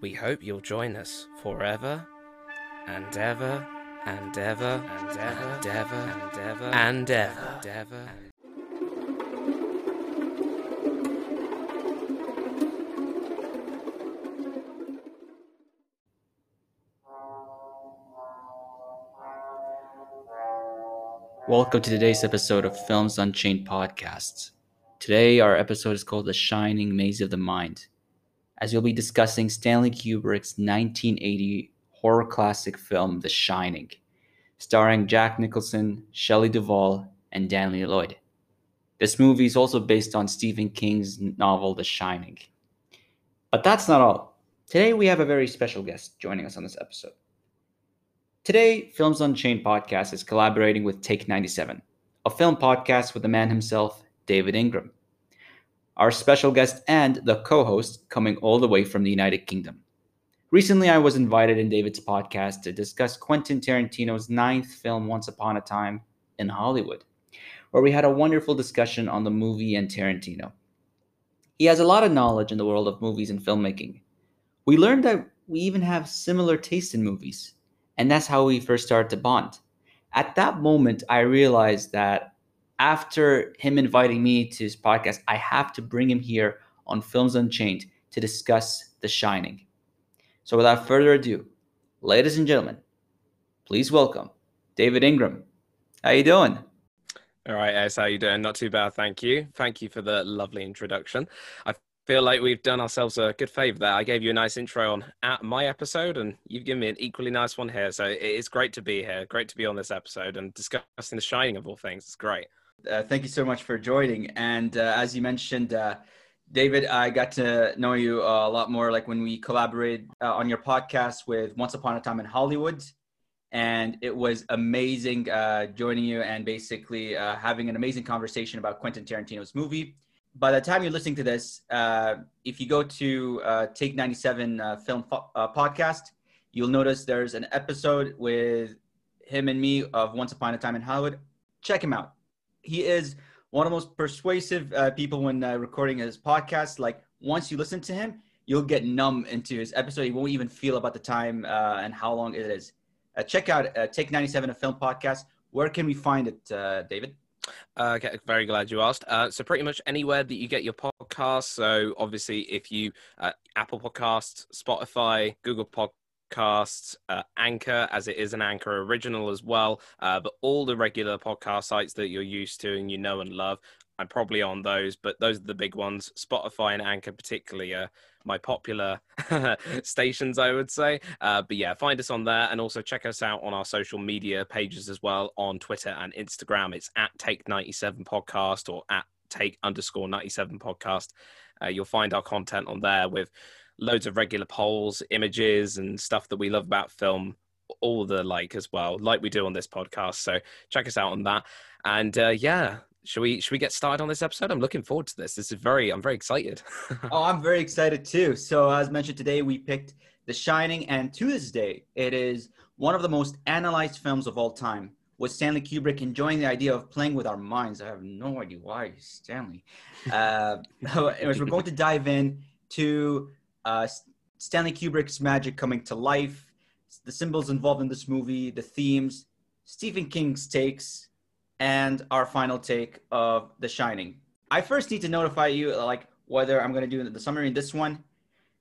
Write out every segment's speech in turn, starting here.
We hope you'll join us forever and ever and ever and ever and ever and ever and ever and ever. Welcome to today's episode of Films Unchained podcasts. Today, our episode is called The Shining Maze of the Mind, as we'll be discussing Stanley Kubrick's 1980 horror classic film, The Shining, starring Jack Nicholson, Shelley Duvall, and Danny Lloyd. This movie is also based on Stephen King's novel, The Shining. But that's not all. Today, we have a very special guest joining us on this episode. Today, Films Unchained podcast is collaborating with Take 97, a film podcast with the man himself, David Ingram. Our special guest and the co host coming all the way from the United Kingdom. Recently, I was invited in David's podcast to discuss Quentin Tarantino's ninth film, Once Upon a Time in Hollywood, where we had a wonderful discussion on the movie and Tarantino. He has a lot of knowledge in the world of movies and filmmaking. We learned that we even have similar taste in movies and that's how we first started to bond. At that moment, I realized that after him inviting me to his podcast, I have to bring him here on Films Unchained to discuss The Shining. So without further ado, ladies and gentlemen, please welcome David Ingram. How you doing? All right, Ace, how you doing? Not too bad, thank you. Thank you for the lovely introduction. I feel like we've done ourselves a good favor there. I gave you a nice intro on at my episode, and you've given me an equally nice one here. So it's great to be here. Great to be on this episode and discussing the shining of all things. It's great. Uh, thank you so much for joining. And uh, as you mentioned, uh, David, I got to know you a lot more like when we collaborated uh, on your podcast with Once Upon a Time in Hollywood. And it was amazing uh, joining you and basically uh, having an amazing conversation about Quentin Tarantino's movie by the time you're listening to this, if you go to Take 97 uh, Film fo- Podcast, you'll notice there's an episode with him and me of Once Upon a Time in Hollywood. Check him out. He is one of the most persuasive uh, people when uh, recording his podcast. Like, once you listen to him, you'll get numb into his episode. You won't even feel about the time and how long it is. check out Take 97 a Film Podcast. Where can we find it, David? Uh, okay, very glad you asked. Uh, so pretty much anywhere that you get your podcast. So obviously, if you uh, Apple Podcasts, Spotify, Google Podcasts, uh, Anchor, as it is an Anchor original as well, uh, but all the regular podcast sites that you're used to and you know and love. I'm probably on those, but those are the big ones. Spotify and Anchor, particularly, my popular stations, I would say. Uh, but yeah, find us on there and also check us out on our social media pages as well on Twitter and Instagram. It's at Take97 Podcast or at Take underscore 97 Podcast. Uh, you'll find our content on there with loads of regular polls, images, and stuff that we love about film all the like as well, like we do on this podcast. So check us out on that. And uh, yeah, should we should we get started on this episode? I'm looking forward to this. This is very I'm very excited. oh, I'm very excited too. So as mentioned today, we picked The Shining, and to this day, it is one of the most analyzed films of all time. With Stanley Kubrick enjoying the idea of playing with our minds. I have no idea why Stanley. Uh, anyways, we're going to dive in to uh, Stanley Kubrick's magic coming to life, the symbols involved in this movie, the themes, Stephen King's takes, and our final take of The Shining. I first need to notify you, like, whether I'm going to do the summary in this one.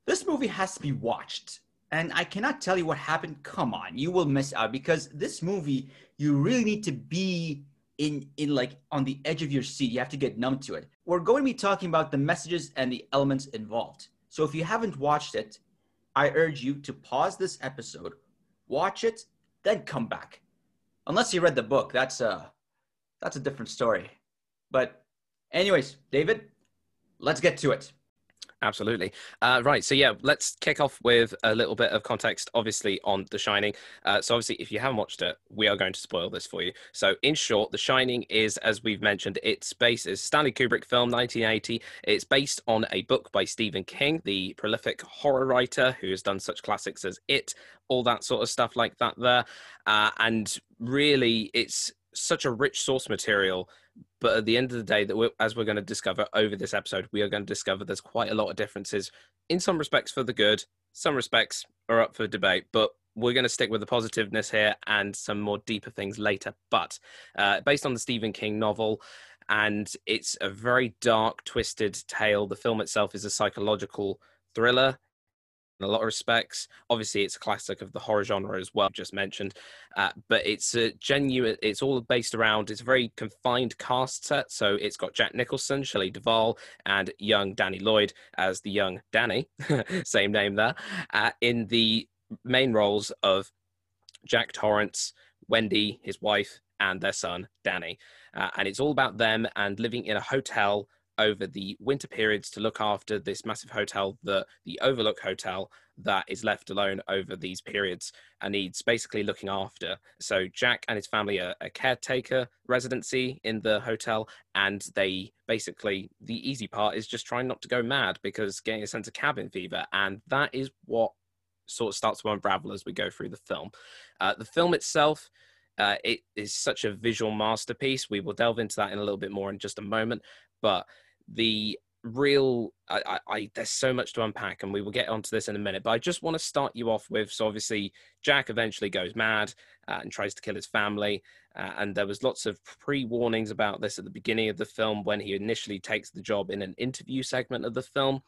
This movie has to be watched. And I cannot tell you what happened. Come on, you will miss out because this movie, you really need to be in in like on the edge of your seat. You have to get numb to it. We're going to be talking about the messages and the elements involved. So if you haven't watched it, I urge you to pause this episode, watch it, then come back. Unless you read the book, that's a that's a different story. But, anyways, David, let's get to it. Absolutely. Uh, right. So, yeah, let's kick off with a little bit of context, obviously, on The Shining. Uh, so, obviously, if you haven't watched it, we are going to spoil this for you. So, in short, The Shining is, as we've mentioned, it's based, is Stanley Kubrick film, 1980. It's based on a book by Stephen King, the prolific horror writer who has done such classics as It, all that sort of stuff like that there. Uh, and really, it's such a rich source material But at the end of the day, that we're, as we're going to discover over this episode, we are going to discover there's quite a lot of differences in some respects for the good, some respects are up for debate. But we're going to stick with the positiveness here and some more deeper things later. But uh, based on the Stephen King novel, and it's a very dark, twisted tale. The film itself is a psychological thriller a lot of respects. Obviously, it's a classic of the horror genre as well, just mentioned. Uh, but it's a genuine. It's all based around. It's a very confined cast set. So it's got Jack Nicholson, Shelley Duvall, and young Danny Lloyd as the young Danny, same name there, uh, in the main roles of Jack Torrance, Wendy, his wife, and their son Danny. Uh, and it's all about them and living in a hotel over the winter periods to look after this massive hotel, the the Overlook Hotel, that is left alone over these periods and needs basically looking after. So Jack and his family are a caretaker residency in the hotel, and they basically the easy part is just trying not to go mad because getting a sense of cabin fever, and that is what sort of starts to unravel as we go through the film. Uh, the film itself. Uh, it is such a visual masterpiece. We will delve into that in a little bit more in just a moment. But the real I, I, there's so much to unpack and we will get onto this in a minute but i just want to start you off with so obviously jack eventually goes mad uh, and tries to kill his family uh, and there was lots of pre-warnings about this at the beginning of the film when he initially takes the job in an interview segment of the film.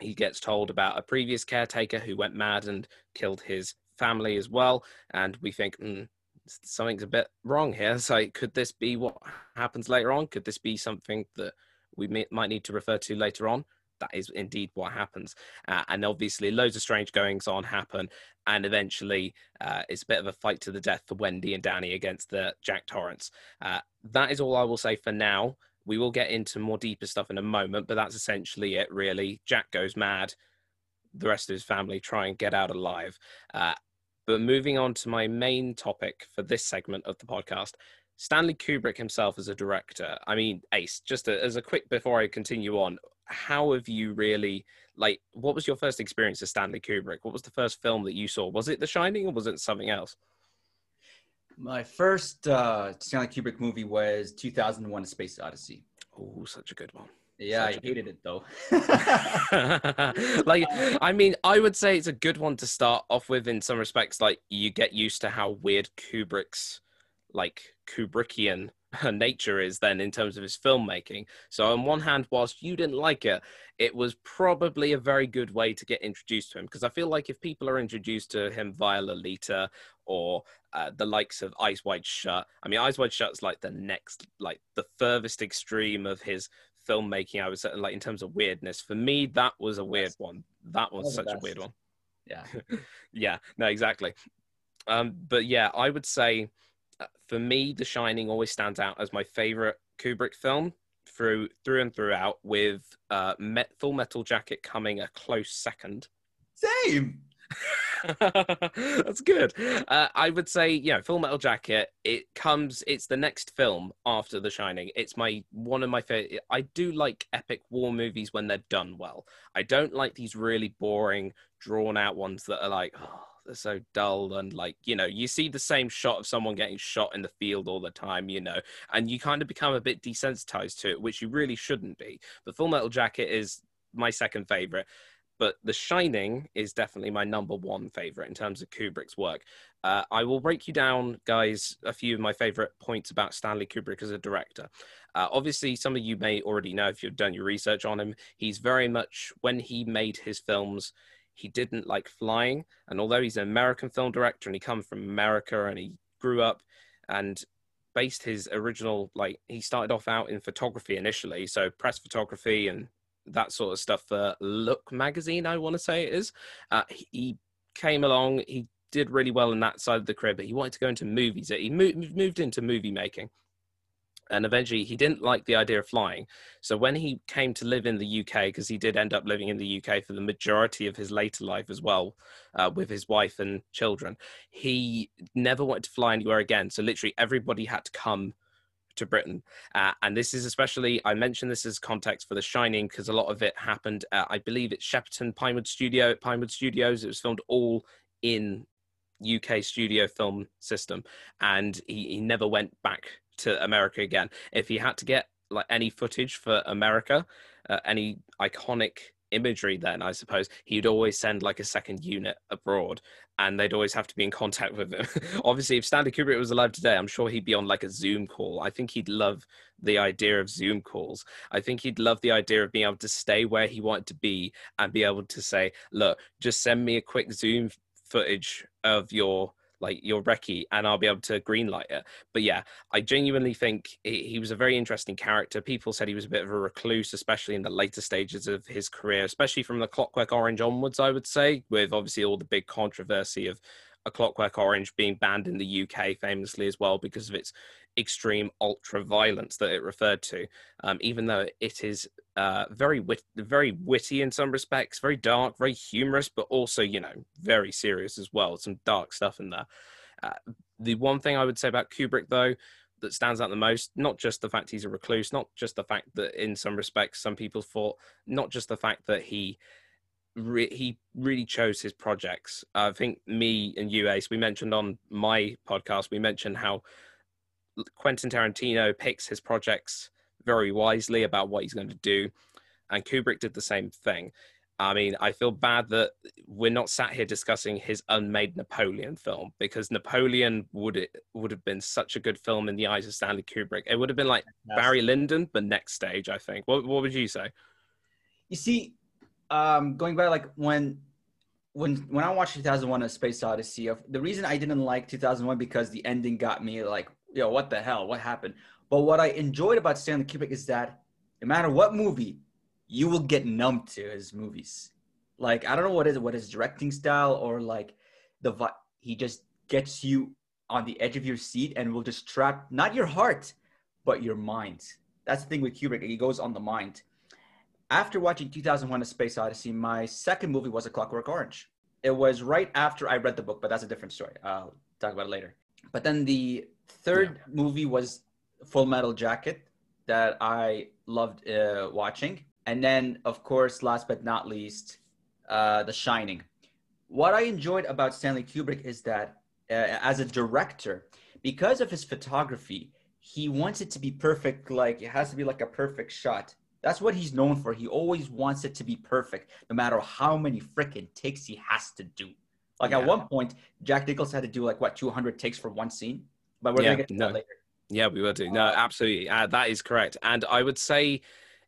He gets told about a previous caretaker who went mad and killed his family as well and we think mm, something's a bit wrong here. So could this be what happens later on? Could this be something that we may, might need to refer to later on. That is indeed what happens. Uh, and obviously, loads of strange goings on happen. And eventually, uh, it's a bit of a fight to the death for Wendy and Danny against the Jack Torrance. Uh, that is all I will say for now. We will get into more deeper stuff in a moment, but that's essentially it, really. Jack goes mad. The rest of his family try and get out alive. Uh, but moving on to my main topic for this segment of the podcast, Stanley Kubrick himself as a director. I mean, Ace, just a, as a quick before I continue on, how have you really like what was your first experience of Stanley Kubrick? What was the first film that you saw? Was it The Shining or was it something else? My first uh, Stanley Kubrick movie was 2001: A Space Odyssey. Oh, such a good one. Yeah, such I hated it though. like, I mean, I would say it's a good one to start off with in some respects. Like, you get used to how weird Kubrick's like Kubrickian nature is then in terms of his filmmaking. So on one hand, whilst you didn't like it, it was probably a very good way to get introduced to him because I feel like if people are introduced to him via Lolita or uh, the likes of Eyes Wide Shut, I mean Eyes Wide Shut is like the next, like the furthest extreme of his filmmaking. I was like in terms of weirdness. For me, that was a weird one. That was such a weird one. Yeah, yeah, no, exactly. Um, but yeah, I would say for me, The Shining always stands out as my favorite Kubrick film through through and throughout, with uh, Met, Full Metal Jacket coming a close second. Same. That's good. Uh, I would say, you know, Full Metal Jacket. It comes. It's the next film after The Shining. It's my one of my favorite. I do like epic war movies when they're done well. I don't like these really boring, drawn out ones that are like. Oh, they're so dull and like you know you see the same shot of someone getting shot in the field all the time you know and you kind of become a bit desensitized to it which you really shouldn't be but full metal jacket is my second favorite but The Shining is definitely my number one favorite in terms of Kubrick's work. Uh, I will break you down, guys, a few of my favorite points about Stanley Kubrick as a director. Uh, obviously, some of you may already know if you've done your research on him. He's very much, when he made his films, he didn't like flying. And although he's an American film director and he comes from America and he grew up and based his original like he started off out in photography initially, so press photography and that sort of stuff for Look magazine, I want to say it is. Uh, he came along, he did really well in that side of the career, but he wanted to go into movies. He moved into movie making and eventually he didn't like the idea of flying. So when he came to live in the UK, because he did end up living in the UK for the majority of his later life as well, uh, with his wife and children, he never wanted to fly anywhere again. So literally everybody had to come to Britain. Uh, and this is especially, I mentioned this as context for The Shining because a lot of it happened, I believe it's Shepperton Pinewood Studio, at Pinewood Studios. It was filmed all in UK studio film system. And he, he never went back to America again. If he had to get like any footage for America, uh, any iconic imagery then i suppose he'd always send like a second unit abroad and they'd always have to be in contact with him. Obviously if stanley kubrick was alive today i'm sure he'd be on like a zoom call. I think he'd love the idea of zoom calls. I think he'd love the idea of being able to stay where he wanted to be and be able to say look just send me a quick zoom footage of your like your recce and I'll be able to greenlight it. But yeah, I genuinely think he, was a very interesting character. People said he was a bit of a recluse, especially in the later stages of his career, especially from the Clockwork Orange onwards, I would say, with obviously all the big controversy of a Clockwork Orange being banned in the UK famously as well because of its extreme ultra violence that it referred to. Um, even though it is uh, very wit- very witty in some respects, very dark, very humorous, but also you know very serious as well. Some dark stuff in there. Uh, the one thing I would say about Kubrick though that stands out the most, not just the fact he's a recluse, not just the fact that in some respects some people thought, not just the fact that he re- he really chose his projects. Uh, I think me and you, Ace, we mentioned on my podcast, we mentioned how Quentin Tarantino picks his projects very wisely about what he's going to do, and Kubrick did the same thing. I mean, I feel bad that we're not sat here discussing his unmade Napoleon film because Napoleon would it would have been such a good film in the eyes of Stanley Kubrick. It would have been like yes. Barry Lyndon, but next stage, I think. What what would you say? You see, um, going back like when when when I watched 2001: A Space Odyssey, the reason I didn't like 2001 because the ending got me like, yo, what the hell, what happened? But what I enjoyed about Stanley Kubrick is that no matter what movie, you will get numb to his movies. Like I don't know what is what his directing style or like the he just gets you on the edge of your seat and will just trap not your heart but your mind. That's the thing with Kubrick; he goes on the mind after watching 2001 A Space Odyssey, my second movie was A Clockwork Orange. It was right after I read the book, but that's a different story. I'll talk about it later. But then the third yeah. movie was Full Metal Jacket that I loved uh, watching. And then, of course, last but not least, uh, The Shining. What I enjoyed about Stanley Kubrick is that uh, as a director, because of his photography, he wants it to be perfect. Like it has to be like a perfect shot that's what he's known for. He always wants it to be perfect, no matter how many freaking takes he has to do. Like yeah. at one point, Jack Nicholson had to do like what 200 takes for one scene. But we're yeah, gonna get to no. that later. Yeah, we will do. No, absolutely. Uh, that is correct. And I would say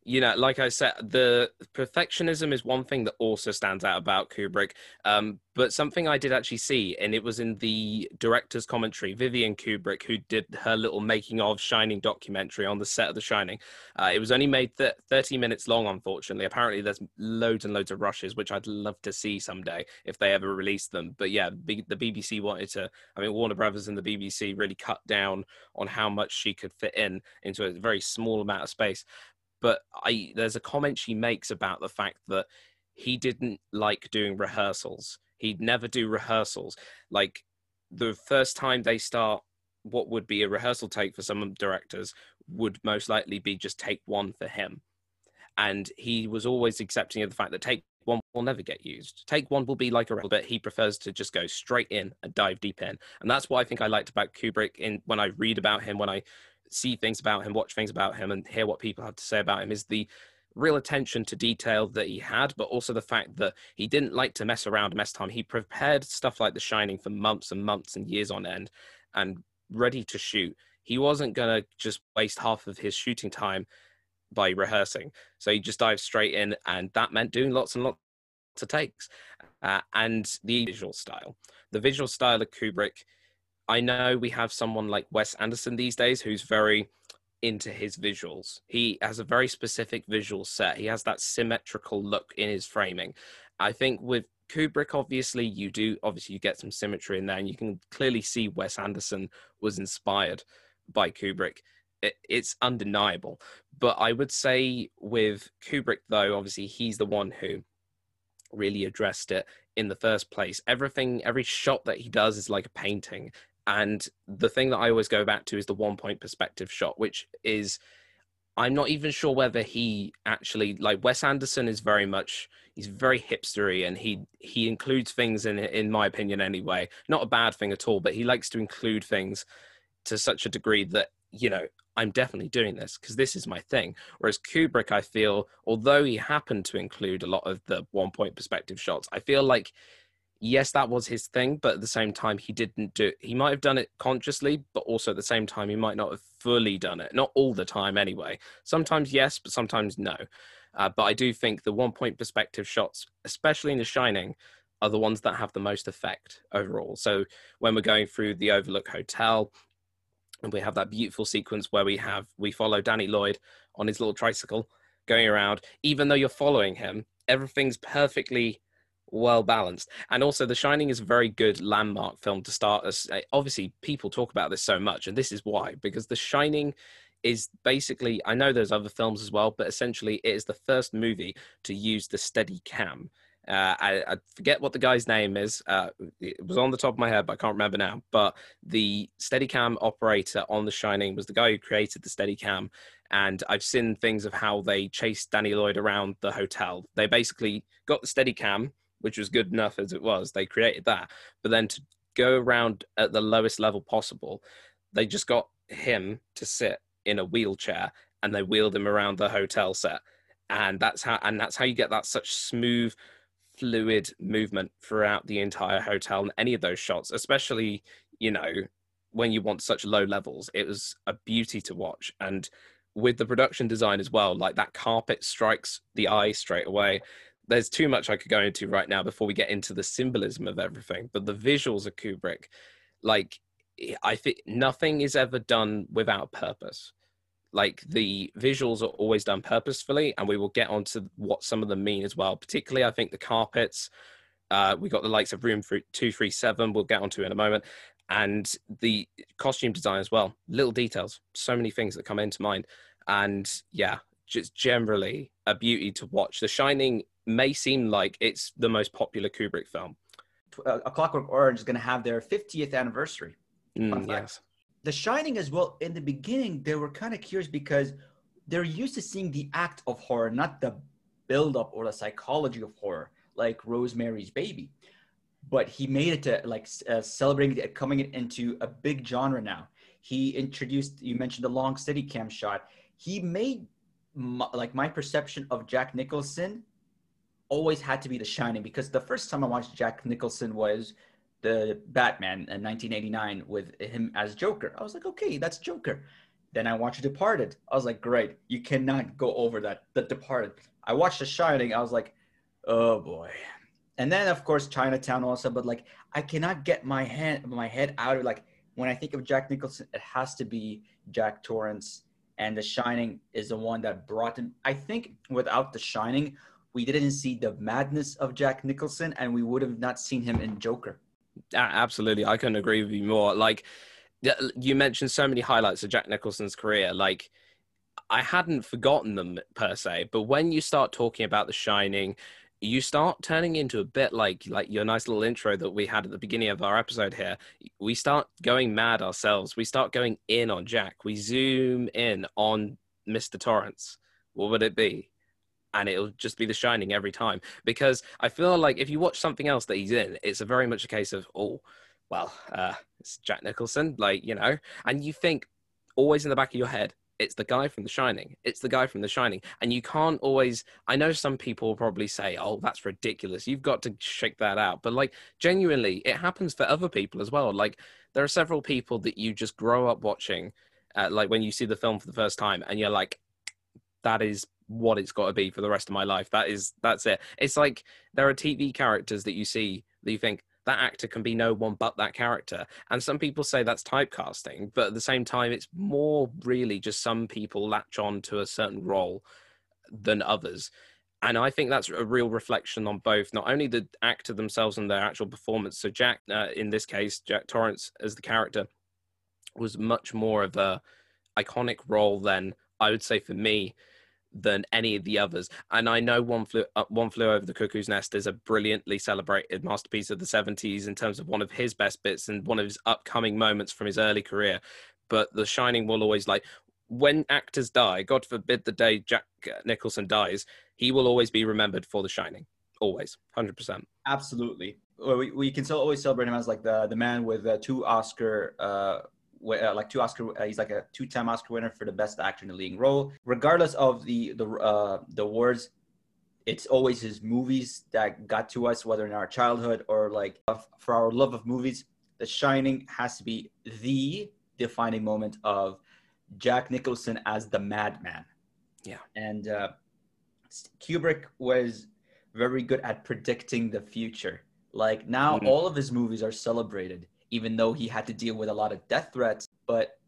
you know, like I said, the perfectionism is one thing that also stands out about Kubrick. Um, but something I did actually see, and it was in the director's commentary, Vivian Kubrick, who did her little making of Shining documentary on the set of The Shining. Uh, it was only made th- 30 minutes long, unfortunately. Apparently, there's loads and loads of rushes, which I'd love to see someday if they ever release them. But yeah, B- the BBC wanted to, I mean, Warner Brothers and the BBC really cut down on how much she could fit in into a very small amount of space but I there's a comment she makes about the fact that he didn't like doing rehearsals. He'd never do rehearsals. Like the first time they start what would be a rehearsal take for some directors would most likely be just take one for him. And he was always accepting of the fact that take one will never get used. Take one will be like a but he prefers to just go straight in and dive deep in. And that's what I think I liked about Kubrick in when I read about him, when I see things about him, watch things about him, and hear what people have to say about him is the real attention to detail that he had, but also the fact that he didn't like to mess around, mess time. He prepared stuff like The Shining for months and months and years on end and ready to shoot. He wasn't going to just waste half of his shooting time by rehearsing. So he just dived straight in, and that meant doing lots and lots of takes. Uh, and the visual style. The visual style of Kubrick I know we have someone like Wes Anderson these days who's very into his visuals. He has a very specific visual set. He has that symmetrical look in his framing. I think with Kubrick, obviously, you do obviously you get some symmetry in there, and you can clearly see Wes Anderson was inspired by Kubrick. It, it's undeniable. But I would say with Kubrick, though, obviously he's the one who really addressed it in the first place. Everything, every shot that he does is like a painting. And the thing that I always go back to is the one point perspective shot, which is I'm not even sure whether he actually like Wes Anderson is very much he's very hipstery and he he includes things in in my opinion anyway. Not a bad thing at all, but he likes to include things to such a degree that you know, I'm definitely doing this because this is my thing. Whereas Kubrick, I feel, although he happened to include a lot of the one point perspective shots, I feel like yes, that was his thing, but at the same time, he didn't do. It. He might have done it consciously, but also at the same time, he might not have fully done it. Not all the time, anyway. Sometimes yes, but sometimes no. Uh, but I do think the one point perspective shots, especially in The Shining, are the ones that have the most effect overall. So when we're going through the Overlook Hotel, and we have that beautiful sequence where we have we follow Danny Lloyd on his little tricycle going around, even though you're following him, everything's perfectly well balanced. And also, The Shining is a very good landmark film to start us. Eh, obviously, people talk about this so much, and this is why because The Shining is basically I know there's other films as well, but essentially it is the first movie to use the steady cam. Uh, I, I, forget what the guy's name is. Uh, it was on the top of my head, but I can't remember now. But the Steadicam operator on The Shining was the guy who created the Steadicam, and I've seen things of how they chased Danny Lloyd around the hotel. They basically got the Steadicam, which was good enough as it was. They created that, but then to go around at the lowest level possible, they just got him to sit in a wheelchair and they wheeled him around the hotel set. And that's how and that's how you get that such smooth fluid movement throughout the entire hotel and any of those shots especially you know when you want such low levels. It was a beauty to watch. And with the production design as well like that carpet strikes the eye straight away there's too much i could go into right now before we get into the symbolism of everything but the visuals of kubrick like i think nothing is ever done without purpose. Like the visuals are always done purposefully and we will get onto what some of them mean as well particularly i think the carpets. Uh, we got the likes of room 237 we'll get onto in a moment and the costume design as well. Little details so many things that come into mind and yeah just generally a beauty to watch. The shining may seem like it's the most popular kubrick film a clockwork orange is going to have their 50th anniversary mm, yes the Shining as well, in the beginning, they were kind of curious because they're used to seeing the act of horror, not the build-up or the psychology of horror, like Rosemary's Baby. But he made it to like uh, celebrating it, coming into a big genre now. He introduced, you mentioned the long steady cam shot. He made my, like my perception of Jack Nicholson always had to be The Shining because the first time I watched Jack Nicholson was the Batman in 1989 with him as Joker. I was like, okay, that's Joker. Then I watched Departed. I was like, great, you cannot go over that. The Departed. I watched The Shining. I was like, oh boy. And then of course Chinatown also, but like I cannot get my hand my head out of like when I think of Jack Nicholson, it has to be Jack Torrance. And The Shining is the one that brought him. I think without The Shining, we didn't see the madness of Jack Nicholson, and we would have not seen him in Joker. Absolutely, I couldn't agree with you more. Like you mentioned, so many highlights of Jack Nicholson's career. Like I hadn't forgotten them per se, but when you start talking about The Shining, you start turning into a bit like like your nice little intro that we had at the beginning of our episode here. We start going mad ourselves. We start going in on Jack. We zoom in on Mr. Torrance. What would it be? And it'll just be The Shining every time. Because I feel like if you watch something else that he's in, it's a very much a case of, oh, well, uh, it's Jack Nicholson, like, you know, and you think always in the back of your head, it's the guy from The Shining. It's the guy from The Shining. And you can't always, I know some people probably say, oh, that's ridiculous. You've got to shake that out. But like, genuinely, it happens for other people as well. Like, there are several people that you just grow up watching, uh, like when you see the film for the first time and you're like, that is what it's got to be for the rest of my life. That is that's it. It's like there are TV characters that you see that you think that actor can be no one but that character. And some people say that's typecasting, but at the same time it's more really just some people latch on to a certain role than others. And I think that's a real reflection on both, not only the actor themselves and their actual performance. So Jack, uh, in this case, Jack Torrance as the character, was much more of a iconic role than I would say for me than any of the others. And I know One Flew, uh, One Flew Over the Cuckoo's Nest is a brilliantly celebrated masterpiece of the 70s in terms of one of his best bits and one of his upcoming moments from his early career. But The Shining will always like, when actors die, God forbid the day Jack Nicholson dies, he will always be remembered for The Shining. Always, 100%. Absolutely. We, we can still always celebrate him as like the, the man with uh, two Oscar uh, uh, like two Oscar. Uh, he's like a two-time Oscar winner for the best actor in the leading role. Regardless of the the uh, the awards, it's always his movies that got to us, whether in our childhood or like for our love of movies. The Shining has to be the defining moment of Jack Nicholson as the madman. Yeah. And uh, Kubrick was very good at predicting the future. Like now, mm-hmm. all of his movies are celebrated, even though he had to deal with a lot of death threats. But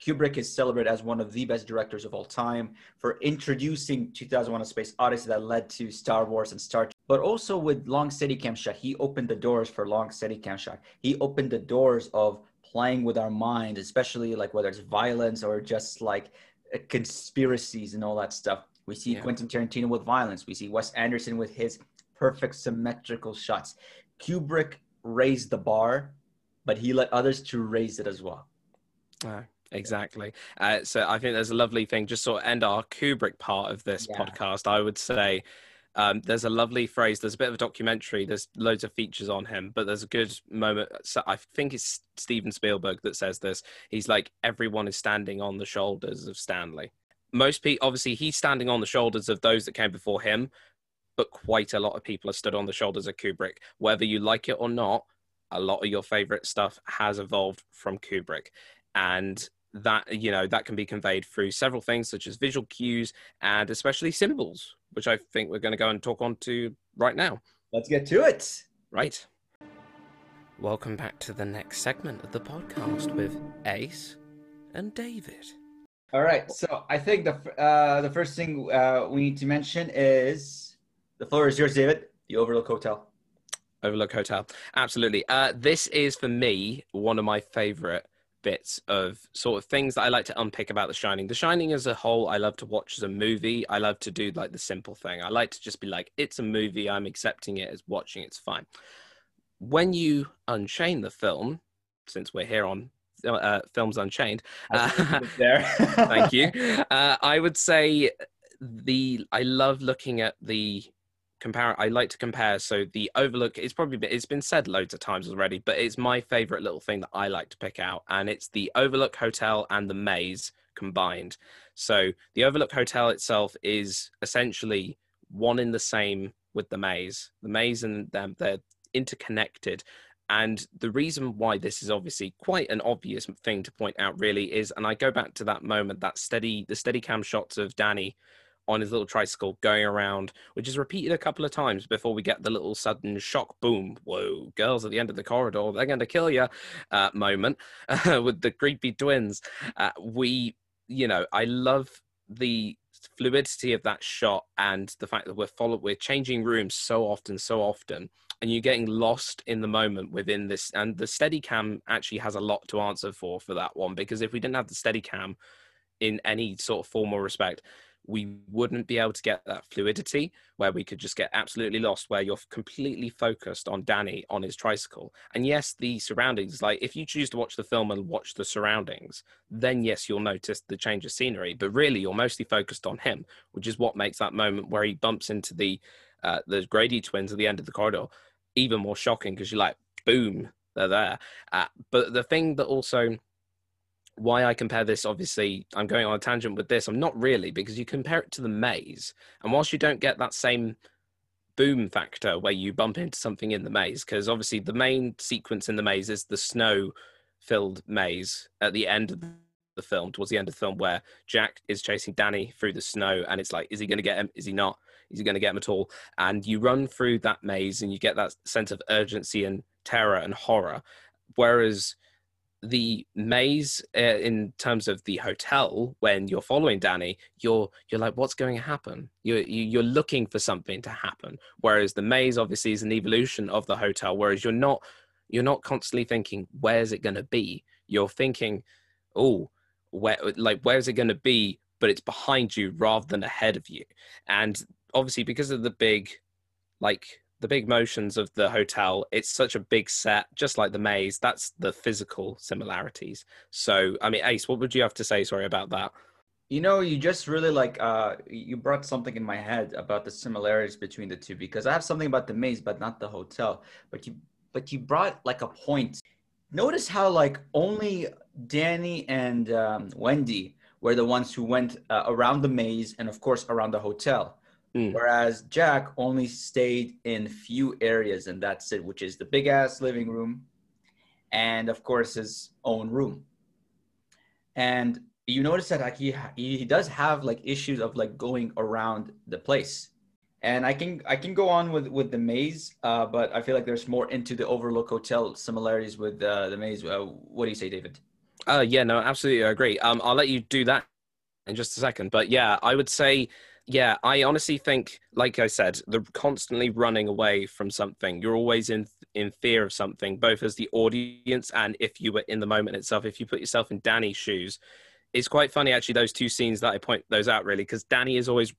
Kubrick is celebrated as one of the best directors of all time for introducing 2001: A Space Odyssey that led to Star Wars and Star Trek. But also with Long Steadicam Shot, he opened the doors for Long Steadicam Shot. He opened the doors of playing with our mind, especially like whether it's violence or just like uh, conspiracies and all that stuff. We see yeah. Quentin Tarantino with violence. We see Wes Anderson with his perfect symmetrical shots. Kubrick raised the bar, but he let others to raise it as well. Uh, exactly. Uh, so I think there's a lovely thing, just sort of end our Kubrick part of this yeah. podcast. I would say um, there's a lovely phrase. There's a bit of a documentary. There's loads of features on him, but there's a good moment. So I think it's Steven Spielberg that says this. He's like, everyone is standing on the shoulders of Stanley. Most people, obviously, he's standing on the shoulders of those that came before him, but quite a lot of people are stood on the shoulders of Kubrick. Whether you like it or not, a lot of your favorite stuff has evolved from Kubrick. And that you know that can be conveyed through several things such as visual cues and especially symbols which i think we're going to go and talk on to right now. Let's get to it. Right. Welcome back to the next segment of the podcast with ace and david. All right so i think the uh, the first thing uh, we need to mention is the floor is yours david the overlook hotel overlook hotel absolutely uh, this is for me one of my favorite bits of sort of things that I like to unpick about The Shining. The Shining as a whole, I love to watch as a movie. I love to do like the simple thing. I like to just be like, it's a movie. I'm accepting it as watching. It's fine. When you unchain the film, since we're here on uh, Films Unchained, uh, there. thank you. Uh, I would say the I love looking at the compare i like to compare so the overlook it's probably it's been said loads of times already but it's my favorite little thing that i like to pick out and it's the overlook hotel and the maze combined. So the overlook hotel itself is essentially one in the same with the maze. The maze and them they're interconnected and the reason why this is obviously quite an obvious thing to point out really is and i go back to that moment that steady the steady cam shots of danny on his little tricycle going around, which is repeated a couple of times before we get the little sudden shock boom, whoa, girls at the end of the corridor, they're going to kill you uh, moment uh, with the creepy twins. Uh, we, you know, I love the fluidity of that shot and the fact that we're follow we're changing rooms so often so often and you're getting lost in the moment within this and the steady cam actually has a lot to answer for for that one because if we didn't have the steady cam in any sort of formal respect we wouldn't be able to get that fluidity where we could just get absolutely lost where you're completely focused on danny on his tricycle. And yes the surroundings like if you choose to watch the film and watch the surroundings then yes you'll notice the change of scenery. But really you're mostly focused on him which is what makes that moment where he bumps into the uh, the grady twins at the end of the corridor even more shocking because you're like boom they're there. Uh, but the thing that also why I compare this, obviously, I'm going on a tangent with this. I'm not really, because you compare it to the maze. And whilst you don't get that same boom factor where you bump into something in the maze, because obviously the main sequence in the maze is the snow filled maze at the end of the film, towards the end of the film, where Jack is chasing Danny through the snow. And it's like, is he going to get him? Is he not? Is he going to get him at all? And you run through that maze and you get that sense of urgency and terror and horror. Whereas the maze uh, in terms of the hotel when you're following danny you're you're like what's going to happen? You're you're looking for something to happen. Whereas the maze obviously is an evolution of the hotel whereas you're not you're not constantly thinking where's it going to be? You're thinking oh where like where's it going to be? But it's behind you rather than ahead of you. And obviously because of the big like the big motions of the hotel it's such a big set just like the maze that's the physical similarities. So i mean ace what would you have to say sorry about that? You know you just really like uh you brought something in my head about the similarities between the two because i have something about the maze but not the hotel. But you but you brought like a point. Notice how like only Danny and um, Wendy were the ones who went uh, around the maze and, of course, around the hotel. Mm. Whereas Jack only stayed in few areas, and that's it, which is the big ass living room, and of course his own room. And you notice that like he he does have like issues of like going around the place. And I can I can go on with with the maze, uh, but I feel like there's more into the Overlook Hotel similarities with uh, the maze. Uh, what do you say, David? Uh, yeah, no, absolutely, I agree. Um, I'll let you do that in just a second, but yeah, I would say, yeah, I honestly think, like I said, the constantly running away from something. You're always in in fear of something, both as the audience and if you were in the moment itself. If you put yourself in Danny's shoes, it's quite funny actually. Those two scenes that I point those out really, because Danny is always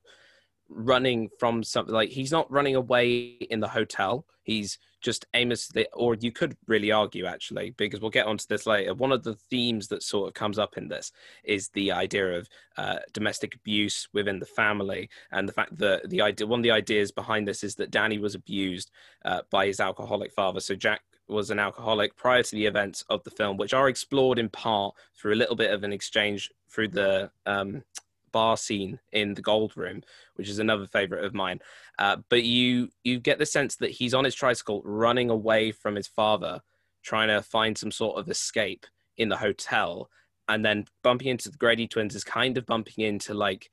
running from something like he's not running away in the hotel he's just aimlessly or you could really argue actually because we'll get onto this later. One of the themes that sort of comes up in this is the idea of uh, domestic abuse within the family and the fact that the idea one of the ideas behind this is that danny was abused uh, by his alcoholic father. So jack was an alcoholic prior to the events of the film which are explored in part through a little bit of an exchange through the um, bar scene in the gold room which is another favorite of mine uh, but you you get the sense that he's on his tricycle running away from his father trying to find some sort of escape in the hotel. And then bumping into the grady twins is kind of bumping into like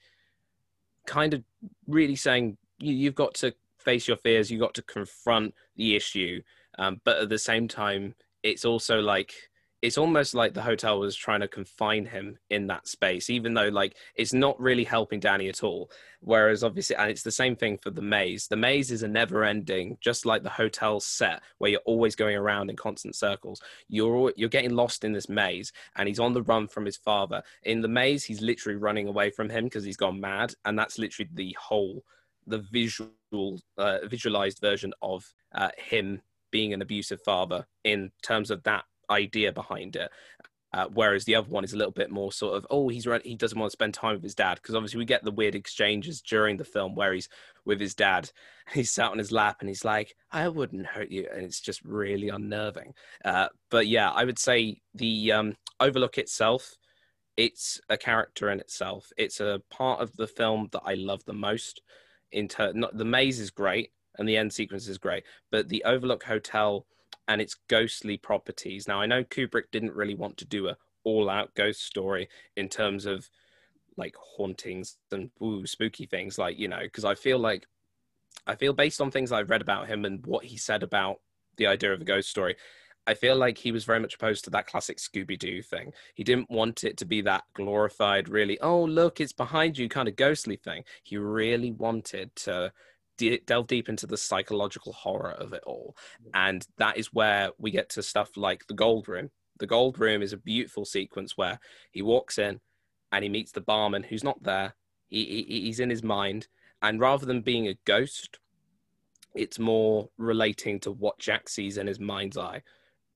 kind of really saying you, you've got to face your fears. You've got to confront the issue. Um, but at the same time it's also like it's almost like the hotel was trying to confine him in that space, even though like it's not really helping Danny at all. Whereas obviously, and it's the same thing for the maze. The maze is a never ending, just like the hotel set where you're always going around in constant circles. You're you're getting lost in this maze, and he's on the run from his father. In the maze, he's literally running away from him because he's gone mad, and that's literally the whole the visual uh, visualized version of uh, him being an abusive father in terms of that idea behind it. Uh, whereas the other one is a little bit more sort of, oh, he's re- he doesn't want to spend time with his dad because obviously we get the weird exchanges during the film where he's with his dad, he's sat on his lap and he's like, I wouldn't hurt you, and it's just really unnerving. Uh, but yeah, I would say the um, Overlook itself, it's a character in itself. It's a part of the film that I love the most. In ter- not, the maze is great and the end sequence is great, but the Overlook Hotel and its ghostly properties. Now, I know Kubrick didn't really want to do a all-out ghost story in terms of like hauntings and ooh, spooky things, like you know, because I feel like I feel based on things I've read about him and what he said about the idea of a ghost story. I feel like he was very much opposed to that classic Scooby Doo thing. He didn't want it to be that glorified, really, oh, look, it's behind you kind of ghostly thing. He really wanted to de- delve deep into the psychological horror of it all. And that is where we get to stuff like the Gold Room. The Gold Room is a beautiful sequence where he walks in and he meets the barman who's not there. He, he, he's in his mind. And rather than being a ghost, it's more relating to what Jack sees in his mind's eye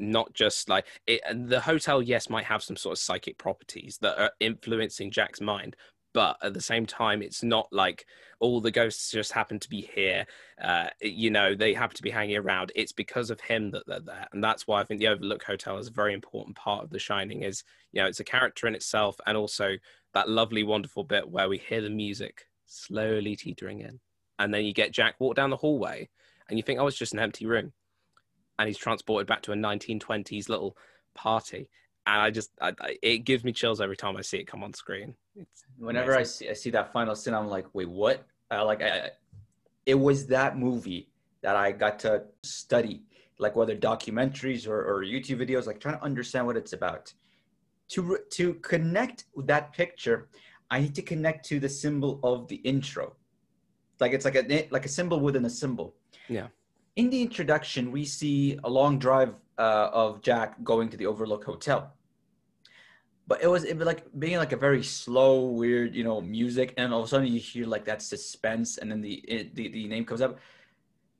not just like it, the hotel yes might have some sort of psychic properties that are influencing jack's mind but at the same time it's not like all the ghosts just happen to be here uh, you know they happen to be hanging around. It's because of him that they're there and that's why i think the overlook hotel is a very important part of the shining is you know it's a character in itself and also that lovely wonderful bit where we hear the music slowly teetering in and then you get jack walk down the hallway and you think oh it's just an empty room and he's transported back to a 1920s little party and I just I, I, it gives me chills every time I see it come on screen. It's Whenever amazing. I see I see that final scene, I'm like, wait, what? Uh, like, I, it was that movie that I got to study, like whether documentaries or, or YouTube videos, like trying to understand what it's about. To to connect that picture, I need to connect to the symbol of the intro, like it's like a like a symbol within a symbol. Yeah. In the introduction, we see a long drive uh, of Jack going to the Overlook Hotel. But it was it was like being like a very slow, weird, you know, music, and all of a sudden you hear like that suspense, and then the it, the, the name comes up.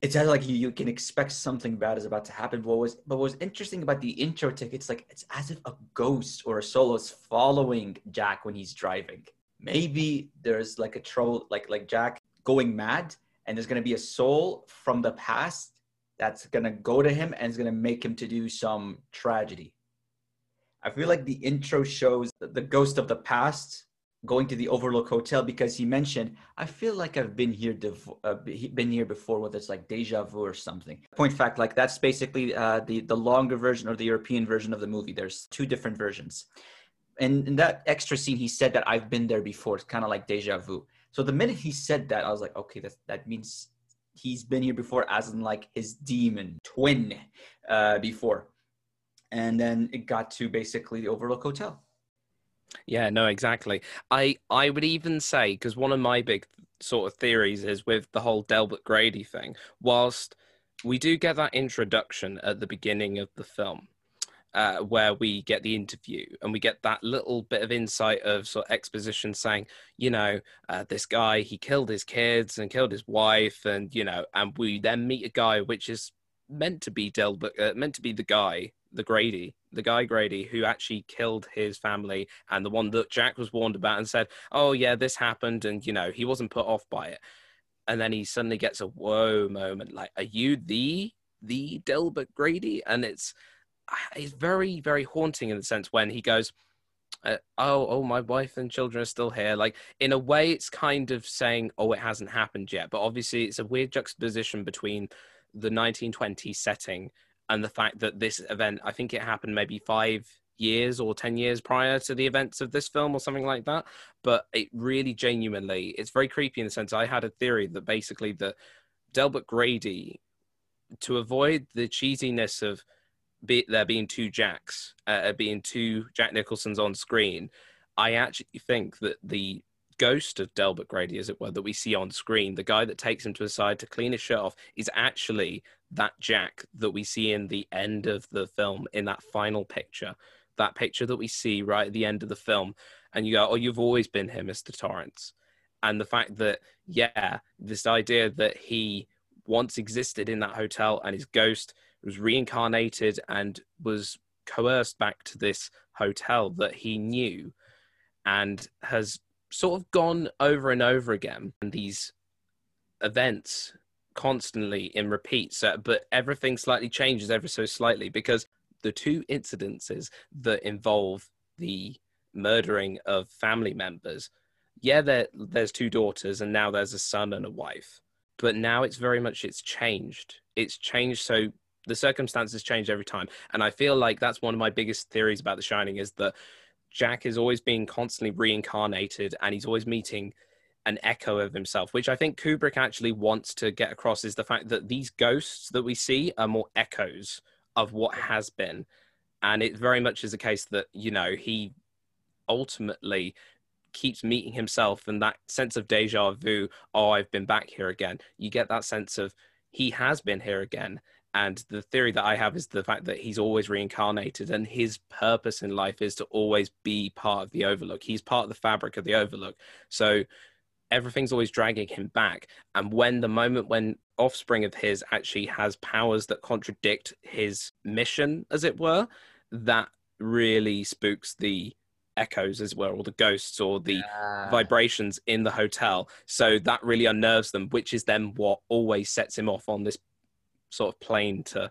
It's as like you, you can expect something bad is about to happen. But what was but what was interesting about the intro tickets, like it's as if a ghost or a soul is following Jack when he's driving. Maybe there's like a trouble, like like Jack going mad, and there's gonna be a soul from the past that's gonna go to him and is gonna make him to do some tragedy. I feel like the intro shows the ghost of the past going to the Overlook Hotel because he mentioned, I feel like I've been here, uh, been here before, whether it's like deja vu or something. Point fact, like that's basically uh, the the longer version or the European version of the movie. There's two different versions, and in that extra scene, he said that I've been there before. It's kind of like deja vu. So the minute he said that, I was like, okay, that that means he's been here before, as in like his demon twin uh, before. And then it got to basically the Overlook Hotel. Yeah, no, exactly. I I would even say because one of my big sort of theories is with the whole Delbert Grady thing. Whilst we do get that introduction at the beginning of the film, uh, where we get the interview and we get that little bit of insight of sort of exposition saying, you know, uh, this guy he killed his kids and killed his wife, and you know, and we then meet a guy which is meant to be Delbert, uh, meant to be the guy, the Grady, the guy Grady who actually killed his family, and the one that Jack was warned about and said, "Oh yeah, this happened," and you know, he wasn't put off by it. And then he suddenly gets a whoa moment, like, "Are you the the Delbert Grady?" And it's it's very very haunting in the sense when he goes. Uh, oh, oh, my wife and children are still here. Like, in a way, it's kind of saying, oh, it hasn't happened yet. But obviously, it's a weird juxtaposition between the 1920s setting and the fact that this event, I think it happened maybe five years or 10 years prior to the events of this film or something like that. But it really genuinely, it's very creepy in the sense I had a theory that basically that Delbert Grady, to avoid the cheesiness of be, there being two Jacks, uh, being two Jack Nicholsons on screen, I actually think that the ghost of Delbert Grady, as it were, that we see on screen, the guy that takes him to the side to clean his shirt off, is actually that Jack that we see in the end of the film, in that final picture, that picture that we see right at the end of the film. And you go, Oh, you've always been here, Mr. Torrance. And the fact that, yeah, this idea that he once existed in that hotel and his ghost was reincarnated and was coerced back to this hotel that he knew and has sort of gone over and over again and these events constantly in repeats but everything slightly changes ever so slightly because the two incidences that involve the murdering of family members yeah there, there's two daughters and now there's a son and a wife but now it's very much it's changed. It's changed so the circumstances change every time and i feel like that's one of my biggest theories about the shining is that Jack is always being constantly reincarnated and he's always meeting an echo of himself, which I think Kubrick actually wants to get across is the fact that these ghosts that we see are more echoes of what has been. And it very much is a case that, you know, he ultimately keeps meeting himself and that sense of deja vu, oh, I've been back here again. You get that sense of he has been here again. And the theory that I have is the fact that he's always reincarnated and his purpose in life is to always be part of the Overlook. He's part of the fabric of the Overlook. So everything's always dragging him back. And when the moment when offspring of his actually has powers that contradict his mission, as it were, that really spooks the echoes as well, or the ghosts or the yeah. vibrations in the hotel. So that really unnerves them, which is then what always sets him off on this sort of plane to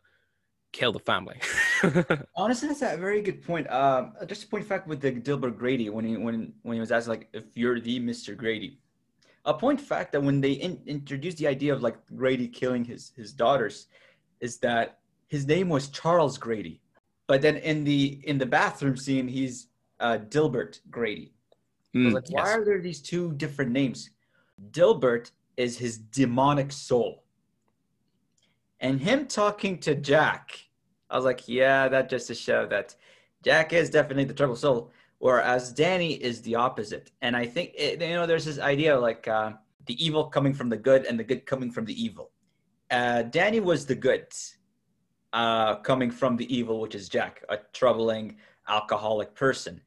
kill the family. Honestly, that's a very good point. Um, just a point fact with the Dilbert Grady when he when when he was asked like if you're the Mr. Grady. A point fact that when they in, introduced the idea of like Grady killing his his daughters, is that his name was Charles Grady, but then in the in the bathroom scene he's uh, Dilbert Grady. Mm, like, why are there these two different names? Dilbert is his demonic soul and him talking to Jack, I was like, yeah, that just to show that Jack is definitely the troubled soul, whereas Danny is the opposite. And I think it, you know, there's this idea like uh, the evil coming from the good and the good coming from the evil. Uh, Danny was the good uh, coming from the evil, which is Jack, a troubling alcoholic person.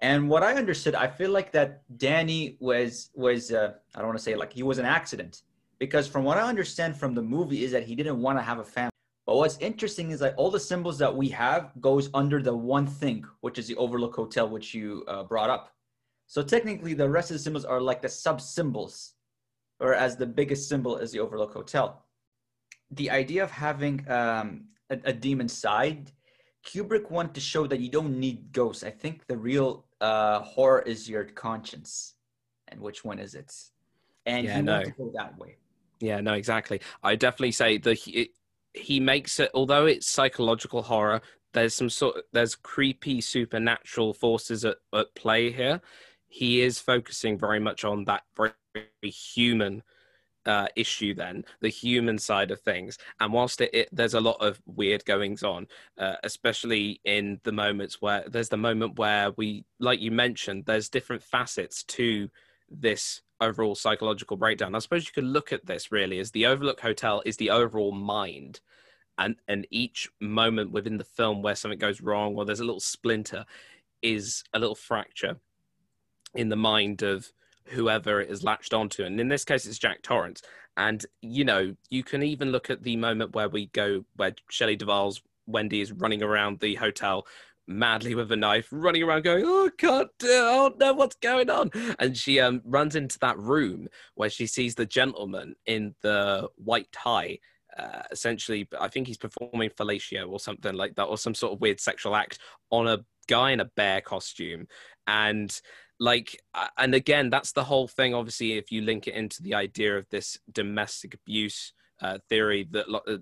And what I understood, I feel like that Danny was was uh, I don't want to say like he was an accident because from what I understand from the movie is that he didn't want to have a family. But what's interesting is that all the symbols that we have goes under the one thing, which is the Overlook Hotel, which you uh, brought up. So technically, the rest of the symbols are like the sub symbols, whereas the biggest symbol is the Overlook Hotel. The idea of having um, a, a demon side Kubrick wanted to show that you don't need ghosts. I think the real uh, horror is your conscience, and which one is it? And Yeah, he no. wanted to go that way. Yeah, no, exactly. I definitely say that he, he makes it, although it's psychological horror, there's some sort, there's creepy supernatural forces at, at play here. He is focusing very much on that very, very human uh, issue, then the human side of things. And whilst it, it there's a lot of weird goings on, uh, especially in the moments where there's the moment where we, like you mentioned, there's different facets to this overall psychological breakdown. I suppose you could look at this really as the Overlook Hotel is the overall mind. And and each moment within the film where something goes wrong or there's a little splinter is a little fracture in the mind of whoever it is latched onto. And in this case it's Jack Torrance. And you know, you can even look at the moment where we go where Shelley Duvall's Wendy is running around the hotel madly with a knife, running around going, "Oh God, oh no, what's going on?" And she um runs into that room where she sees the gentleman in the white tie. Uh, essentially, I think he's performing fellatio or something like that, or some sort of weird sexual act on a guy in a bear costume, and like, and again, that's the whole thing. Obviously, if you link it into the idea of this domestic abuse uh, theory that uh,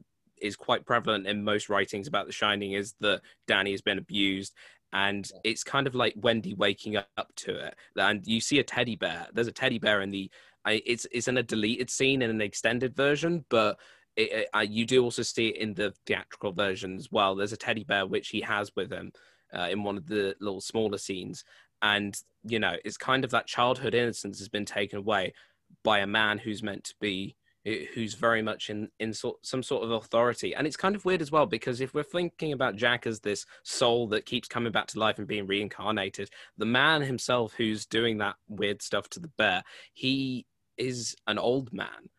is quite prevalent in most writings about The Shining is that Danny has been abused. And it's kind of like Wendy waking up to it. And you see a teddy bear. There's a teddy bear in the. I, it's it's in a deleted scene in an extended version, but it, it, you do also see it in the theatrical version as well. There's a teddy bear which he has with him uh, in one of the little smaller scenes, and you know it's kind of that childhood innocence has been taken away by a man who's meant to be who's very much in in sort, some sort of authority. And it's kind of weird as well because if we're thinking about jack as this soul that keeps coming back to life and being reincarnated the man himself who's doing that weird stuff to the bear he is an old man.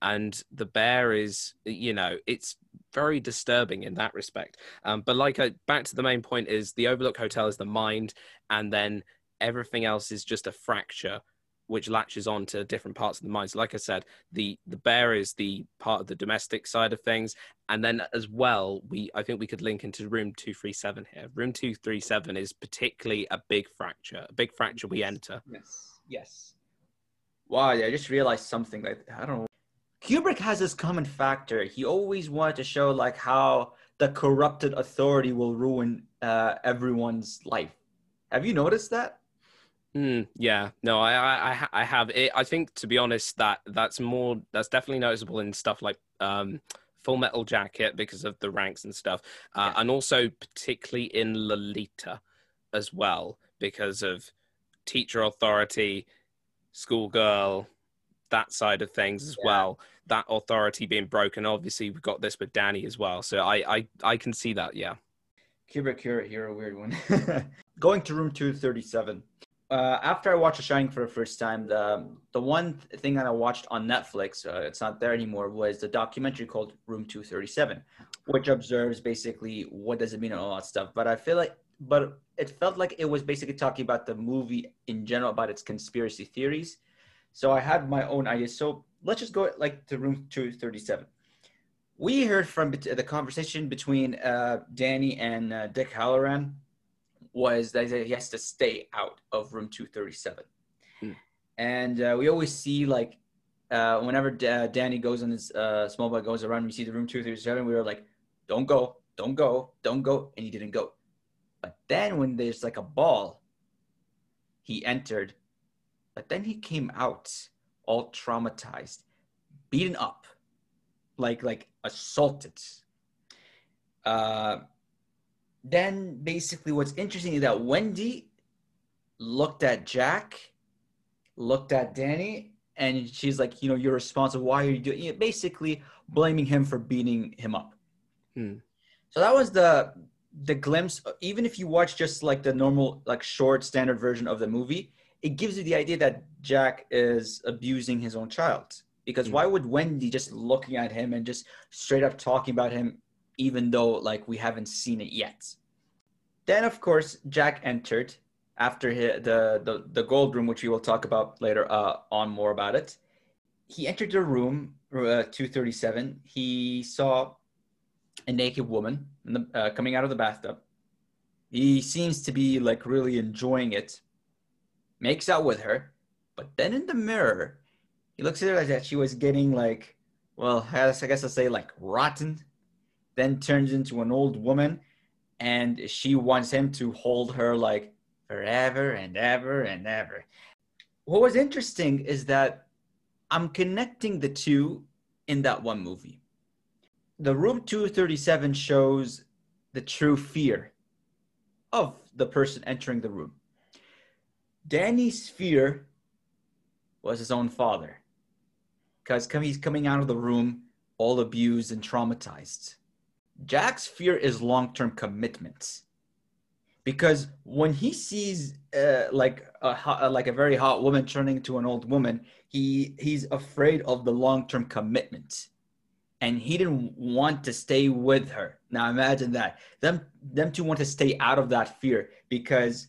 And the bear is you know it's very disturbing in that respect. Um, but like I, back to the main point is the overlook hotel is the mind and then everything else is just a fracture which latches on to different parts of the mind. So like I said, the the bear is the part of the domestic side of things, and then as well, we I think we could link into room two three seven here. Room two three seven is particularly a big fracture, a big fracture we enter. Yes. Yes. Wow, yeah, I just realized something like I don't know. Kubrick has this common factor. He always wanted to show like how the corrupted authority will ruin uh, everyone's life. Have you noticed that? Mm, yeah, no, I, I, I have it. I think, to be honest, that that's more that's definitely noticeable in stuff like um, Full Metal Jacket because of the ranks and stuff, uh, Yeah. and also particularly in Lolita as well because of teacher authority, schoolgirl, that side of things as Yeah. well. That authority being broken. Obviously, we've got this with Danny as well, so I I, I can see that. Yeah. Kubrick, you're, you're a weird one. Going to room 237. Uh, after I watched The Shining for the first time, the the one thing that I watched on Netflix, uh, it's not there anymore, was the documentary called Room 237, which observes basically what does it mean and all that stuff. But I feel like, but it felt like it was basically talking about the movie in general, about its conspiracy theories. So I had my own ideas. So let's just go like to Room 237 we heard from the conversation between uh, Danny and uh, Dick Hallorann was that he has to stay out of room 237. Hmm. And uh, we always see like uh, whenever Da- Danny goes on his uh, small boy goes around, we see the room 237. We were like, don't go, don't go, don't go. And he didn't go. But then when there's like a ball, he entered. But then he came out all traumatized, beaten up like like assaulted. Uh, then basically, what's interesting is that Wendy looked at Jack, looked at Danny, and she's like, you know, you're responsible. Why are you doing? it? Basically, blaming him for beating him up. Hmm. So that was the the glimpse. Even if you watch just like the normal, like short standard version of the movie, it gives you the idea that Jack is abusing his own child. Because Hmm. why would Wendy just looking at him and just straight up talking about him, even though like we haven't seen it yet? Then of course Jack entered after the, the the gold room, which we will talk about later uh, on more about it. He entered the room, uh, 237. He saw a naked woman the, uh, coming out of the bathtub. He seems to be like really enjoying it. Makes out with her, but then in the mirror, he looks at her like that she was getting like, well, I guess I guess I'll say like rotten. Then turns into an old woman, and she wants him to hold her like forever and ever and ever. What was interesting is that I'm connecting the two in that one movie. The Room 237 shows the true fear of the person entering the room. Danny's fear was his own father because he's coming out of the room all abused and traumatized. Jack's fear is long term commitments because when he sees uh, like a hot, like a very hot woman turning to an old woman, he he's afraid of the long term commitment, and he didn't want to stay with her. Now imagine that them them two want to stay out of that fear because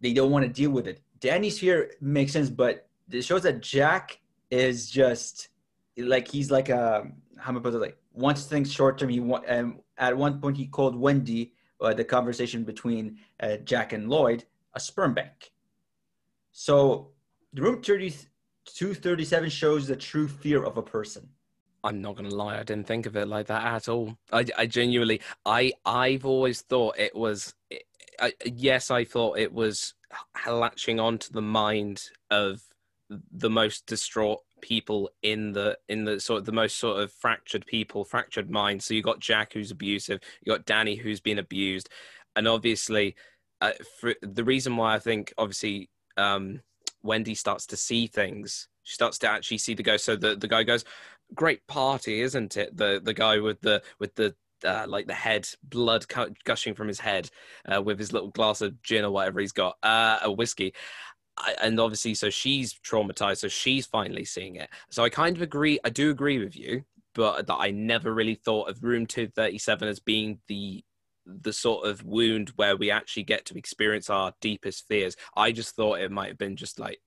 they don't want to deal with it. Danny's fear makes sense, but it shows that Jack is just like he's like a it like wants things short term. He um, at one point he called Wendy uh, the conversation between uh, Jack and Lloyd a sperm bank. So the room 30, 237 shows the true fear of a person. I'm not gonna lie, I didn't think of it like that at all. I, I genuinely, I, I've always thought it was. I, yes, I thought it was latching onto the mind of the most distraught people in the in the sort of the most sort of fractured people, fractured minds. So you got Jack who's abusive, you got Danny who's been abused, and obviously, uh, for the reason why I think obviously um, Wendy starts to see things. She starts to actually see the ghost. So the, the guy goes, "Great party, isn't it?" The the guy with the with the uh, like the head, blood gushing from his head, uh, with his little glass of gin or whatever he's got, uh, a whiskey. I, and obviously, so she's traumatized, so she's finally seeing it. So I kind of agree. I do agree with you, but that I never really thought of Room Two Thirty Seven as being the the sort of wound where we actually get to experience our deepest fears. I just thought it might have been just like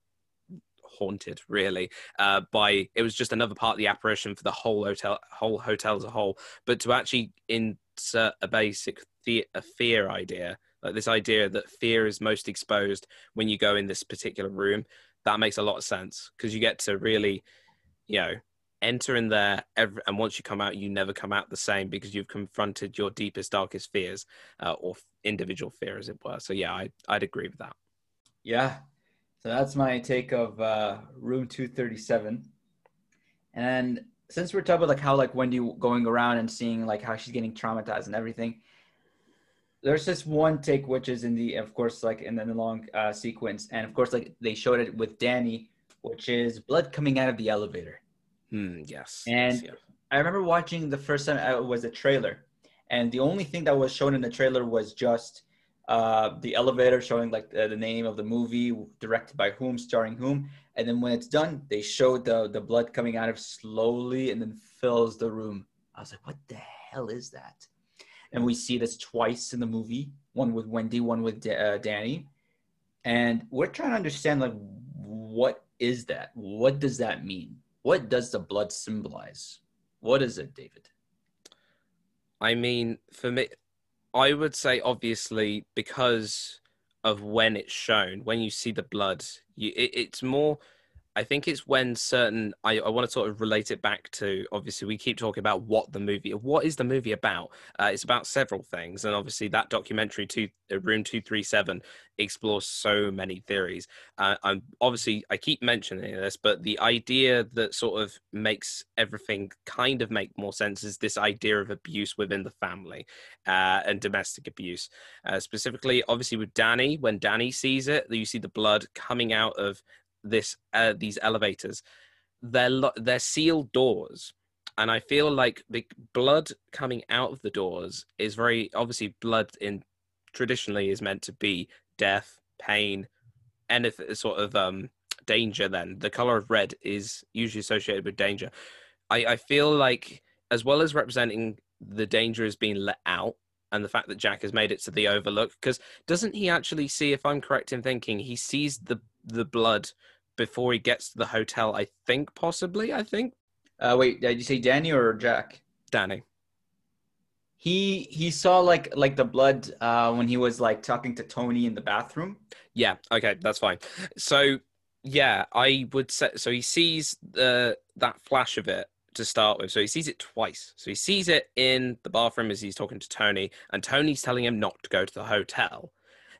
haunted really uh, by it was just another part of the apparition for the whole hotel whole hotel as a whole but to actually insert a basic the- a fear idea like this idea that fear is most exposed when you go in this particular room that makes a lot of sense because you get to really you know enter in there every, and once you come out you never come out the same because you've confronted your deepest darkest fears uh, or individual fear as it were. So yeah I, i'd agree with that. Yeah. So that's my take of uh, room 237 and since we're talking about like how like wendy going around and seeing like how she's getting traumatized and everything there's this one take which is in the of course like in the long uh, sequence and of course like they showed it with danny which is blood coming out of the elevator Mm, yes. And yes, I remember watching the first time uh, it was a trailer, and the only thing that was shown in the trailer was just uh, the elevator showing like the, the, name of the movie, directed by whom, starring whom, and then when it's done, they showed the the blood coming out of slowly and then fills the room. I was like, what the hell is that? And we see this twice in the movie, one with Wendy, one with uh, Danny, and we're trying to understand like what is that? What does that mean? what does the blood symbolize? What is it, David? I mean, for me, I would say obviously because of when it's shown, when you see the blood, you, it, it's more I think it's when certain I, I want to sort of relate it back to obviously we keep talking about what the movie what is the movie about? Uh, it's about several things and obviously that documentary to uh, room 237 explores so many theories. Uh, obviously I keep mentioning this but the idea that sort of makes everything kind of make more sense is this idea of abuse within the family uh, and domestic abuse. Uh, specifically obviously with Danny when Danny sees it you see the blood coming out of this uh, these elevators they're lo- they're sealed doors. And i feel like the blood coming out of the doors is very obviously blood in traditionally is meant to be death pain anything sort of um danger then. The color of red is usually associated with danger. I i feel like as well as representing the danger is being let out and the fact that Jack has made it to the Overlook, because doesn't he actually see, if I'm correct in thinking, he sees the the blood before he gets to the hotel. I think possibly. I think. Uh, wait, did you say Danny or Jack? Danny. He he saw like like the blood uh, when he was like talking to Tony in the bathroom. Yeah, okay, that's fine. So yeah, I would say so. He sees the that flash of it to start with. So he sees it twice. So he sees it in the bathroom as he's talking to Tony, and Tony's telling him not to go to the hotel.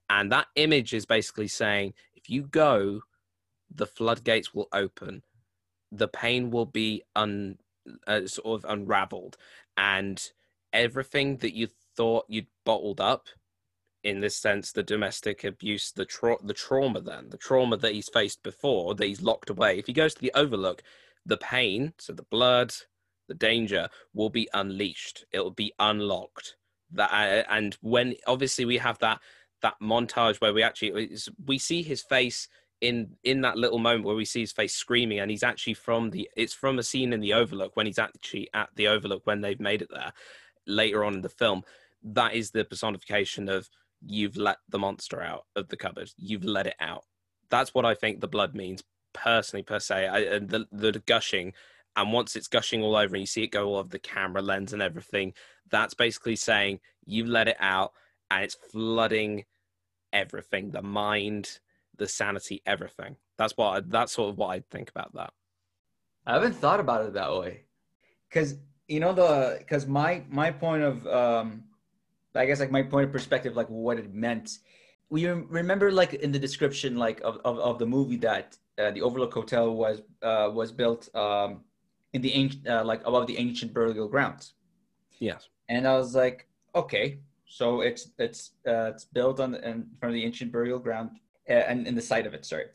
And that image is basically saying, if you go, the floodgates will open, the pain will be un uh, sort of unraveled, and everything that you thought you'd bottled up in this sense the domestic abuse the tra- the trauma then the trauma that he's faced before that he's locked away if he goes to the overlook the pain so the blood the danger will be unleashed. It will be unlocked. That uh, and when obviously we have that that montage where we actually we see his face in in that little moment where we see his face screaming and he's actually from the it's from a scene in the overlook when he's actually at the overlook when they've made it there later on in the film that is the personification of you've let the monster out of the cupboard. You've let it out. That's what I think the blood means personally, per se. I, and the, the gushing, and once it's gushing all over and you see it go all over the camera lens and everything, that's basically saying you've let it out and it's flooding everything the mind, the sanity, everything. That's what I, that's sort of what I think about that. I haven't thought about it that way, because you know the because my my point of um I guess like my point of perspective, like what it meant. We remember like in the description like of, of, of the movie that uh, the Overlook Hotel was uh, was built um, in the ancient uh, like above the ancient burial grounds. Yes. And I was like, okay, so it's it's uh, it's built on the, in front of the ancient burial ground uh, and in the side of it. Sorry.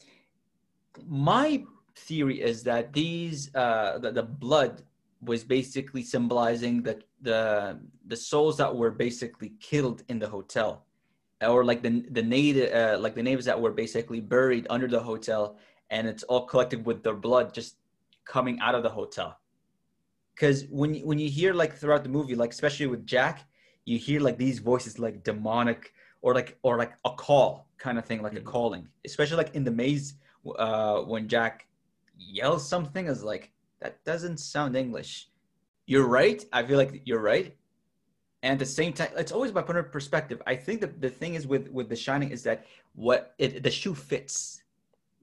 My theory is that these uh, the, the blood was basically symbolizing that the the souls that were basically killed in the hotel or like the the native uh, like the natives that were basically buried under the hotel and it's all collected with their blood just coming out of the hotel because when when you hear like throughout the movie like especially with jack you hear like these voices like demonic or like or like a call kind of thing like mm-hmm. a calling especially like in the maze uh when jack yells something is like that doesn't sound English. You're right. I feel like you're right. And at the same time, it's always about point of perspective. I think that the thing is with with The Shining is that what it, the shoe fits.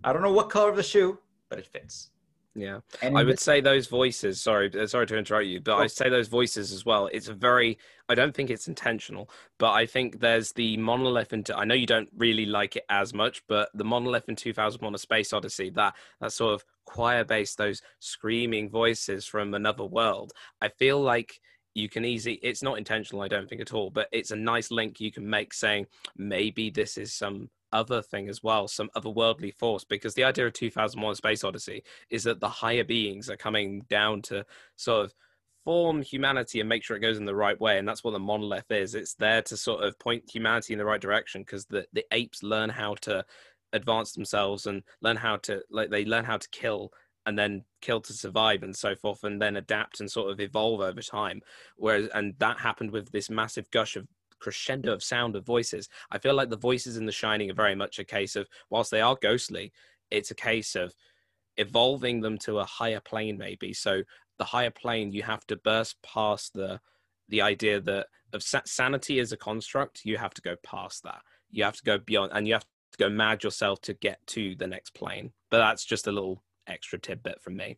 I don't know what color of the shoe, but it fits. Yeah, and I would say those voices. Sorry, uh, sorry to interrupt you, but oh. I say those voices as well. It's a very. I don't think it's intentional, but I think there's the monolith. Into I know you don't really like it as much, but the monolith in 2001: A Space Odyssey. That that sort of choir based, those screaming voices from another world. I feel like you can easily it's not intentional i don't think at all but it's a nice link you can make saying maybe this is some other thing as well, some otherworldly force. Because the idea of 2001: Space Odyssey is that the higher beings are coming down to sort of form humanity and make sure it goes in the right way, and that's what the monolith is. It's there to sort of point humanity in the right direction because the the apes learn how to advance themselves and learn how to like they learn how to kill and then kill to survive and so forth and then adapt and sort of evolve over time whereas and that happened with this massive gush of crescendo of sound of voices. I feel like the voices in The Shining are very much a case of, whilst they are ghostly, it's a case of evolving them to a higher plane, maybe. So the higher plane, you have to burst past the the idea that of sanity as a construct. You have to go past that. You have to go beyond, and you have to go mad yourself to get to the next plane. But that's just a little extra tidbit from me.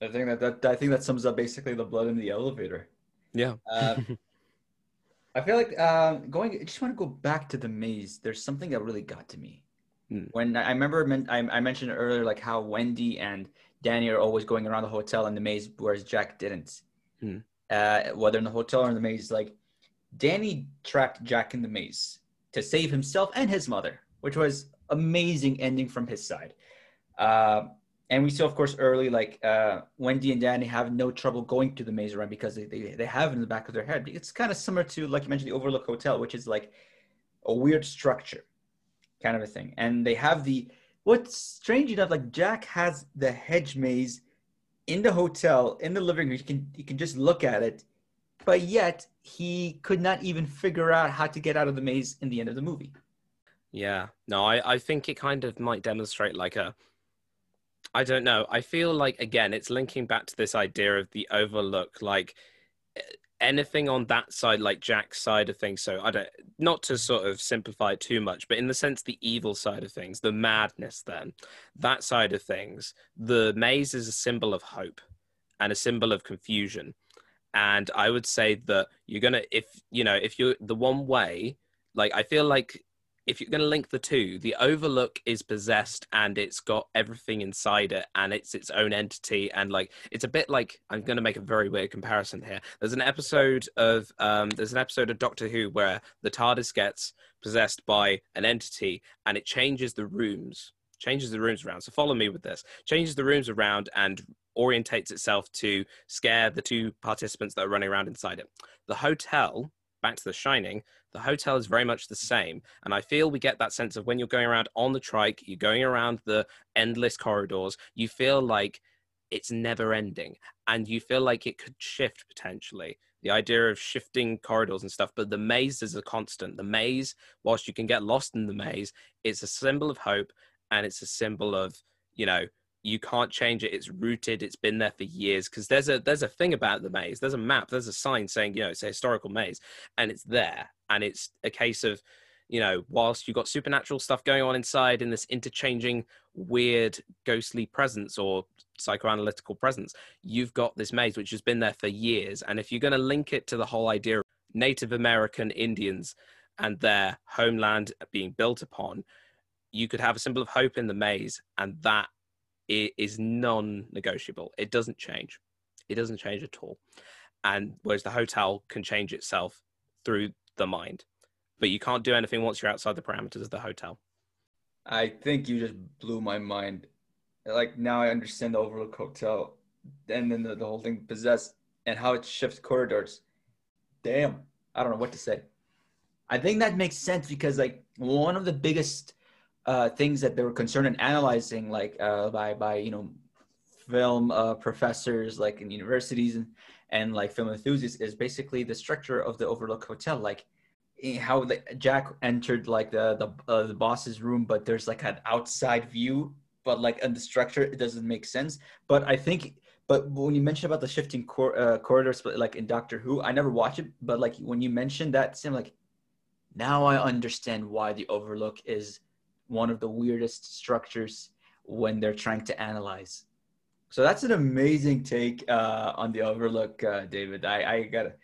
I think that, that I think that sums up basically the blood in the elevator. Yeah. Uh, I feel like uh, going. I just want to go back to the maze. There's something that really got to me. Mm. When I remember, I, I mentioned earlier, like how Wendy and Danny are always going around the hotel in the maze, whereas Jack didn't. Mm. Uh, whether in the hotel or in the maze, like Danny tracked Jack in the maze to save himself and his mother, which was amazing ending from his side. Uh, and we saw, of course, early like uh, Wendy and Danny have no trouble going to the maze run because they, they, they have in the back of their head. It's kind of similar to, like you mentioned, the Overlook Hotel, which is like a weird structure kind of a thing. And they have the, what's strange enough, like Jack has the hedge maze in the hotel, in the living room. You can, you can just look at it, but yet he could not even figure out how to get out of the maze in the end of the movie. Yeah, no, I, I think it kind of might demonstrate like a, I don't know. I feel like again, it's linking back to this idea of the overlook. Like eh, anything on that side, like Jack's side of things. So I don't, not to sort of simplify it too much, but in the sense the evil side of things, the madness, then that side of things, the maze is a symbol of hope and a symbol of confusion. And I would say that you're gonna, if you know, if you're the one way, like I feel like if you're going to link the two, the Overlook is possessed and it's got everything inside it and it's its own entity. And like, it's a bit like, I'm going to make a very weird comparison here. There's an episode of, um, there's an episode of Doctor Who where the TARDIS gets possessed by an entity and it changes the rooms, changes the rooms around. So follow me with this, changes the rooms around and orientates itself to scare the two participants that are running around inside it. The hotel, back to The Shining, the hotel is very much the same. And I feel we get that sense of when you're going around on the trike, you're going around the endless corridors, you feel like it's never ending and you feel like it could shift potentially. The idea of shifting corridors and stuff, but the maze is a constant. The maze, whilst you can get lost in the maze, it's a symbol of hope and it's a symbol of, you know, you can't change it. It's rooted. It's been there for years. Because there's a there's a thing about the maze. There's a map. There's a sign saying you know it's a historical maze and it's there. And it's a case of you know whilst you've got supernatural stuff going on inside in this interchanging weird ghostly presence or psychoanalytical presence you've got this maze which has been there for years. And if you're going to link it to the whole idea of native american indians and their homeland being built upon you could have a symbol of hope in the maze and that is non-negotiable. It doesn't change. It doesn't change at all. And whereas the hotel can change itself through the mind, but you can't do anything once you're outside the parameters of the hotel. I think you just blew my mind. Like now I understand the Overlook Hotel, and then the, the whole thing possessed and how it shifts corridors. Damn, I don't know what to say. I think that makes sense because like one of the biggest uh, things that they were concerned in analyzing, like uh, by by you know film uh, professors like in universities and, and like film enthusiasts, is basically the structure of the Overlook Hotel, like eh, how the, Jack entered like the the uh, the boss's room, but there's like an outside view, but like in the structure it doesn't make sense. But I think. But when you mentioned about the shifting cor- uh, corridors, but like in Doctor Who, I never watched it. But like when you mentioned that, seemed like now I understand why the Overlook is one of the weirdest structures when they're trying to analyze. So that's an amazing take uh, on the Overlook, uh, David. I, I gotta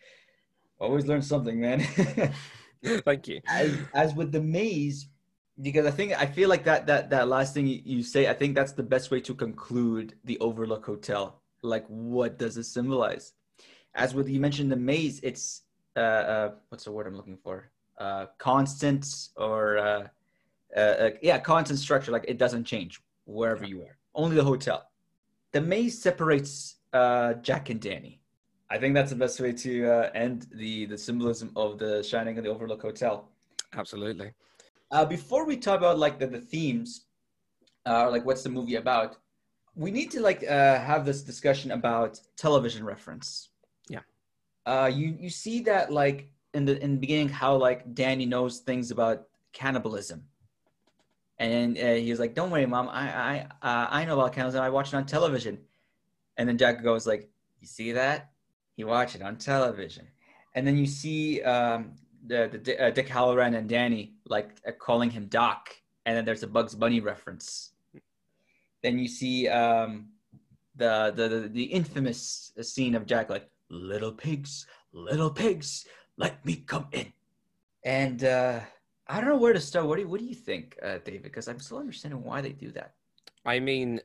always learn something, man. Thank you. As, as with the maze, because I think I feel like that that that last thing you say, I think that's the best way to conclude the Overlook Hotel. Like, what does it symbolize? As with you mentioned the maze, it's uh, uh what's the word I'm looking for? Uh, constant or uh, uh, yeah, constant structure. Like it doesn't change wherever you are. Only the hotel. The maze separates uh, Jack and Danny. I think that's the best way to uh, end the the symbolism of the Shining and the Overlook Hotel. Absolutely. Uh, before we talk about like the, the themes, uh, like what's the movie about, we need to like uh, have this discussion about television reference. Yeah. Uh, you you see that like in the in the beginning how like Danny knows things about cannibalism and uh, he was like, "Don't worry, mom. I I uh, I know about candles and I watch it on television." And then Jack goes like, "You see that? He watched it on television." And then you see um, the, the uh, Dick Hallorann and Danny like uh, calling him Doc, and then there's a Bugs Bunny reference. Then you see um, the, the the the infamous scene of Jack like, "Little pigs, little pigs, let me come in," and uh, I don't know where to start. What do you, what do you think, uh, David? Because I'm still understanding why they do that. I mean,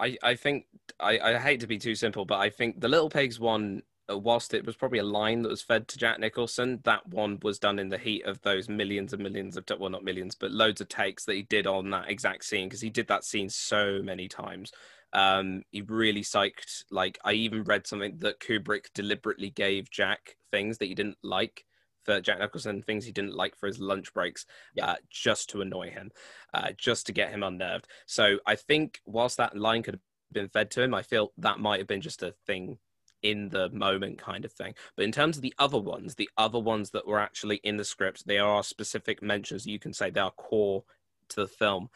I I think I, I hate to be too simple, but I think the Little Pigs one, uh, whilst it was probably a line that was fed to Jack Nicholson, that one was done in the heat of those millions and millions of well, not millions, but loads of takes that he did on that exact scene because he did that scene so many times. Um, he really psyched. Like I even read something that Kubrick deliberately gave Jack things that he didn't like for Jack Nicholson, things he didn't like for his lunch breaks, yeah. uh, just to annoy him, uh, just to get him unnerved. So I think whilst that line could have been fed to him, I feel that might have been just a thing in the moment kind of thing. But in terms of the other ones, the other ones that were actually in the script, they are specific mentions. You can say they are core to the film.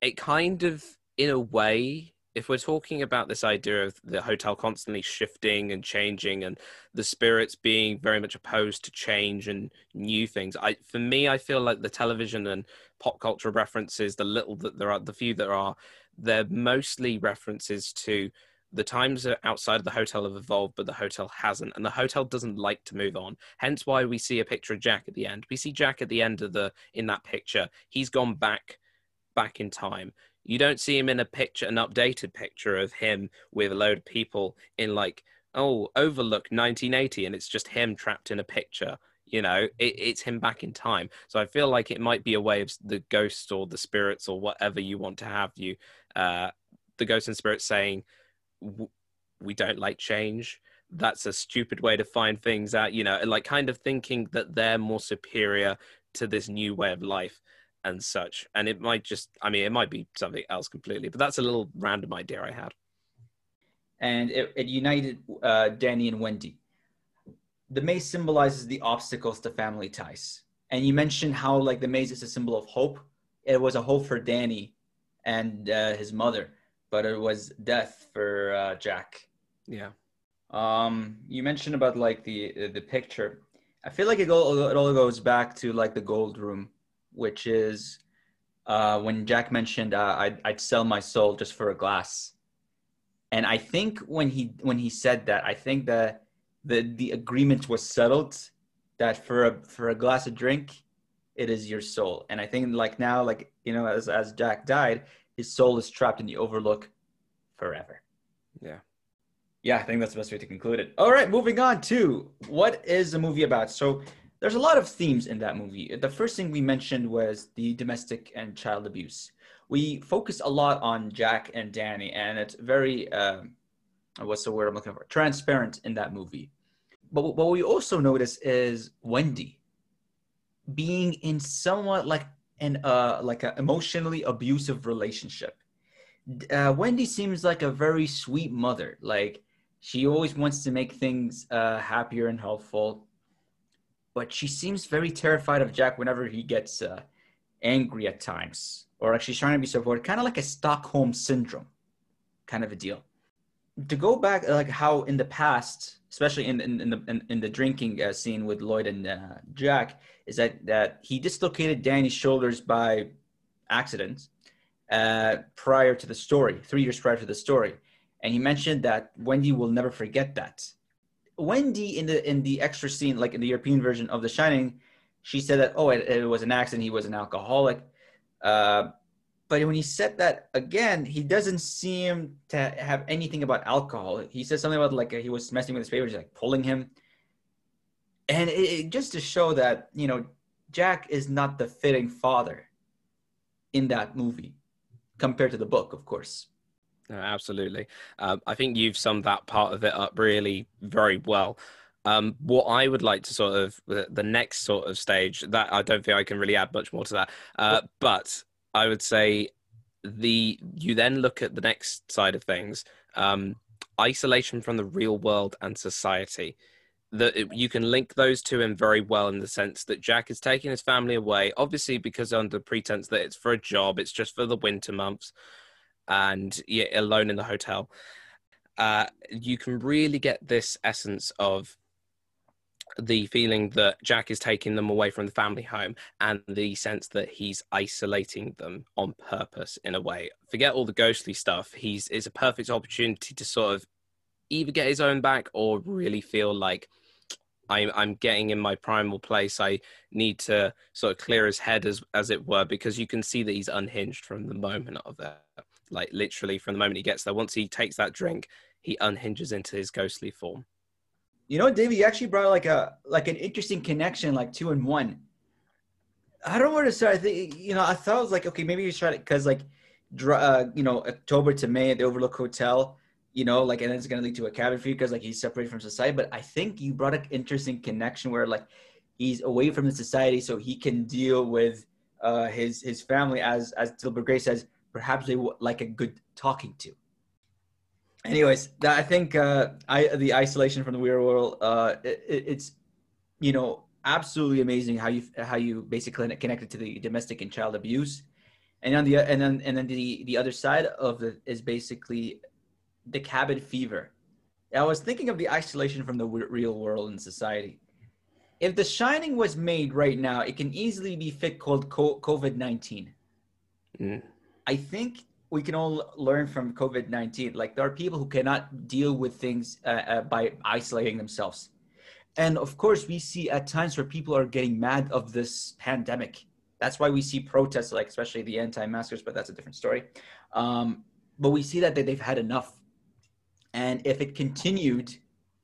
It kind of, in a way, if we're talking about this idea of the hotel constantly shifting and changing and the spirits being very much opposed to change and new things i for me i feel like the television and pop culture references the little that there are the few that are they're mostly references to the times outside of the hotel have evolved, but the hotel hasn't, and the hotel doesn't like to move on. Hence, why we see a picture of Jack at the end. We see Jack at the end of the in that picture. He's gone back, back in time. You don't see him in a picture, an updated picture of him with a load of people in like, oh, Overlook 1980, and it's just him trapped in a picture. You know, it, it's him back in time. So I feel like it might be a way of the ghosts or the spirits or whatever you want to have you, uh, the ghosts and spirits saying we don't like change that's a stupid way to find things out you know like kind of thinking that they're more superior to this new way of life and such and it might just i mean it might be something else completely but that's a little random idea i had and it, it united uh, danny and wendy the maze symbolizes the obstacles to family ties and you mentioned how like the maze is a symbol of hope it was a hope for danny and uh, his mother but it was death for uh, Jack. Yeah. Um, you mentioned about like the the picture. I feel like it, go, it all goes back to like the gold room, which is uh, when Jack mentioned uh, I'd, I'd sell my soul just for a glass. And I think when he when he said that, I think that the the agreement was settled that for a for a glass of drink, it is your soul. And I think like now, like you know, as as Jack died, his soul is trapped in the Overlook forever. Yeah. Yeah, I think that's the best way to conclude it. All right, moving on to what is the movie about? So there's a lot of themes in that movie. The first thing we mentioned was the domestic and child abuse. We focus a lot on Jack and Danny, and it's very, uh, what's the word I'm looking for? Transparent in that movie. But what we also notice is Wendy being in somewhat like an uh, like an emotionally abusive relationship. Uh, Wendy seems like a very sweet mother. Like she always wants to make things uh, happier and helpful, but she seems very terrified of Jack whenever he gets uh, angry at times, or like she's trying to be supportive, kind of like a Stockholm syndrome, kind of a deal. To go back, like how in the past, especially in in, in the in, in the drinking uh, scene with Lloyd and uh, Jack, is that that he dislocated Danny's shoulders by accident uh, prior to the story, three years prior to the story, and he mentioned that Wendy will never forget that. Wendy in the in the extra scene, like in the European version of The Shining, she said that oh, it, it was an accident. He was an alcoholic. Uh, but when he said that again, he doesn't seem to have anything about alcohol. He says something about like he was messing with his papers, like pulling him and it, it, just to show that you know Jack is not the fitting father in that movie compared to the book, of course. No, absolutely. Um, I think you've summed that part of it up really very well. Um, what I would like to sort of the, next sort of stage that I don't think I can really add much more to that, uh, but I would say the you then look at the next side of things, um, isolation from the real world and society that you can link those two in very well in the sense that Jack is taking his family away, obviously because under pretense that it's for a job, it's just for the winter months, and alone in the hotel. Uh, you can really get this essence of the feeling that Jack is taking them away from the family home and the sense that he's isolating them on purpose in a way. Forget all the ghostly stuff. He's it's a perfect opportunity to sort of either get his own back or really feel like I'm I'm getting in my primal place. I need to sort of clear his head as as it were, because you can see that he's unhinged from the moment of that. Like literally from the moment he gets there. Once he takes that drink, he unhinges into his ghostly form. You know, David, you actually brought like a like an interesting connection, like two and one. I don't want to start. I think you know, I thought it was like okay, maybe you tried it because like, uh, you know, October to May at the Overlook Hotel you know, like, and then it's to lead to a cabin fever because like he's separated from society. But I think you brought an interesting connection where like he's away from the society, so he can deal with uh, his his family as as Dilbert Gray says, perhaps they would like a good talking to. Anyways, that, I think uh, I the isolation from the real world, uh, it, it's you know absolutely amazing how you how you basically connected to the domestic and child abuse and on the and then and then the the other side of it is basically the cabin fever. I was thinking of the isolation from the real world and society. If The Shining was made right now, it can easily be fit called COVID nineteen. Mm. I think we can all learn from COVID 19. Like, there are people who cannot deal with things uh, uh, by isolating themselves. And of course, we see at times where people are getting mad of this pandemic. That's why we see protests, like especially the anti-maskers, but that's a different story. Um, but we see that they've had enough, and if it continued,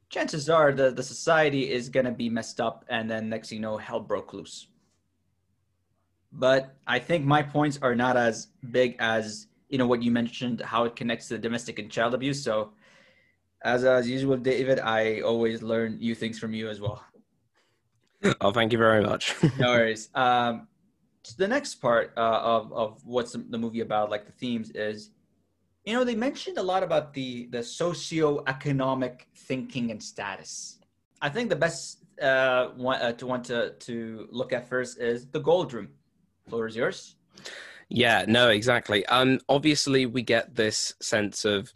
chances are the the society is gonna be messed up, and then next you know, hell broke loose. But I think my points are not as big as you know what you mentioned, how it connects to the domestic and child abuse. So, as as usual, David, I always learn new things from you as well. Oh, thank you very much. no worries. Um, so the next part uh, of of what's the movie about, like the themes, is you know they mentioned a lot about the the socio-economic thinking and status. I think the best uh, one uh, to want to to look at first is the gold room. Floor is yours. Yeah, no, exactly. Um, obviously, we get this sense of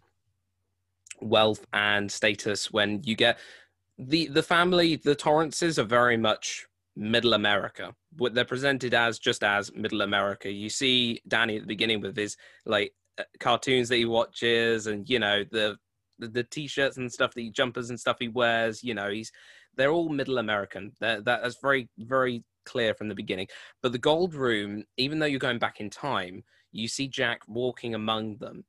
wealth and status when you get the the family. The Torrances are very much Middle America. What they're presented as just as Middle America. You see Danny at the beginning with his like uh, cartoons that he watches, and you know the the, the t-shirts and stuff, the jumpers and stuff he wears. You know, he's they're all Middle American. They're, that's very very clear from the beginning. But the gold room, even though you're going back in time, you see Jack walking among them,